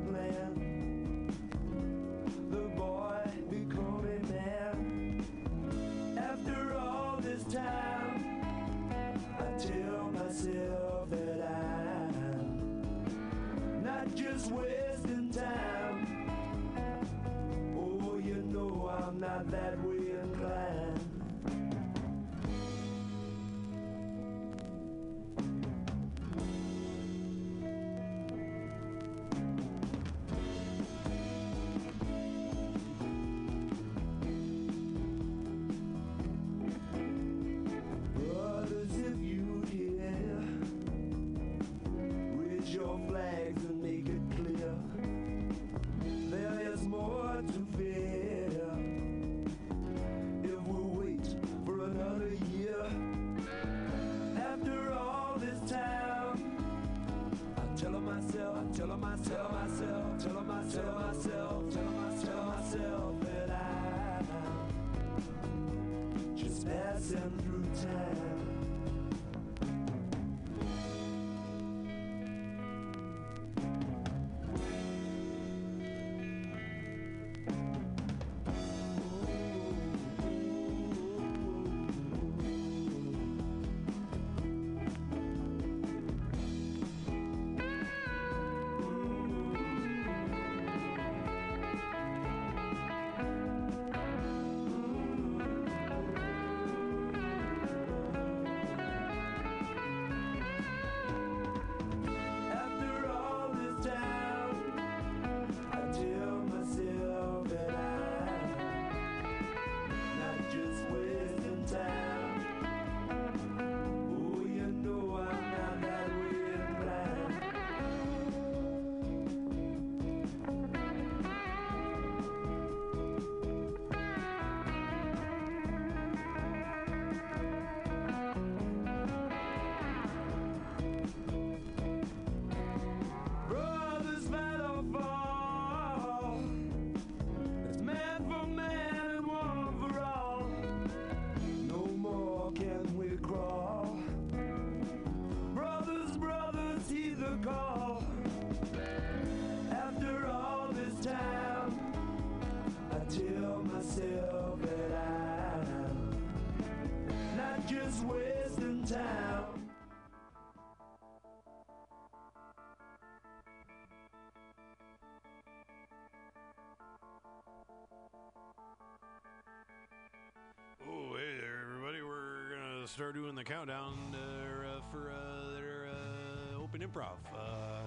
Start doing the countdown uh, for uh, their uh, open improv. Uh,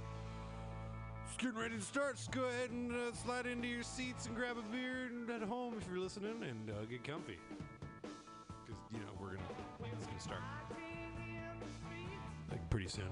it's getting ready to start. So go ahead and uh, slide into your seats and grab a beer at home if you're listening and uh, get comfy. Because, you know, we're going to, going to start like pretty soon.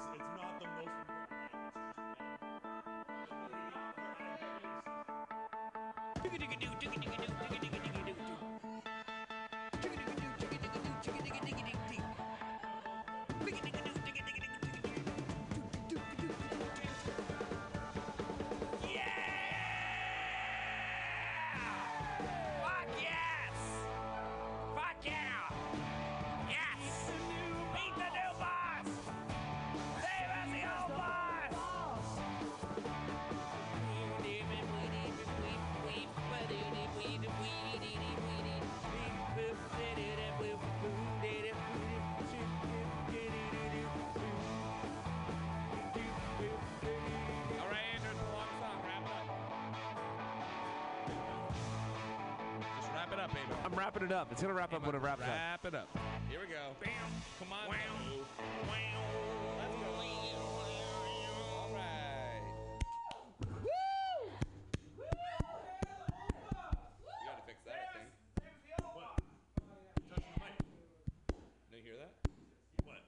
It's it's not the most important. Up, baby. I'm wrapping it up. It's gonna wrap up when it wraps up. Wrap it up. Here we go. Bam. Come on. Wow. Wow. Let's go. All right. You got to fix that, I think. Do you hear that? What?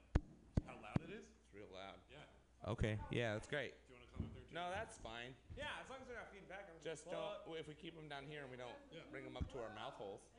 How loud it is? It's real loud. Yeah. Okay. Yeah, that's great. Do you want to come up there? No, that's fine. Yeah, as long as they're not feedback. I'm just don't. If we keep them down here and we don't bring them up to our mouth holes.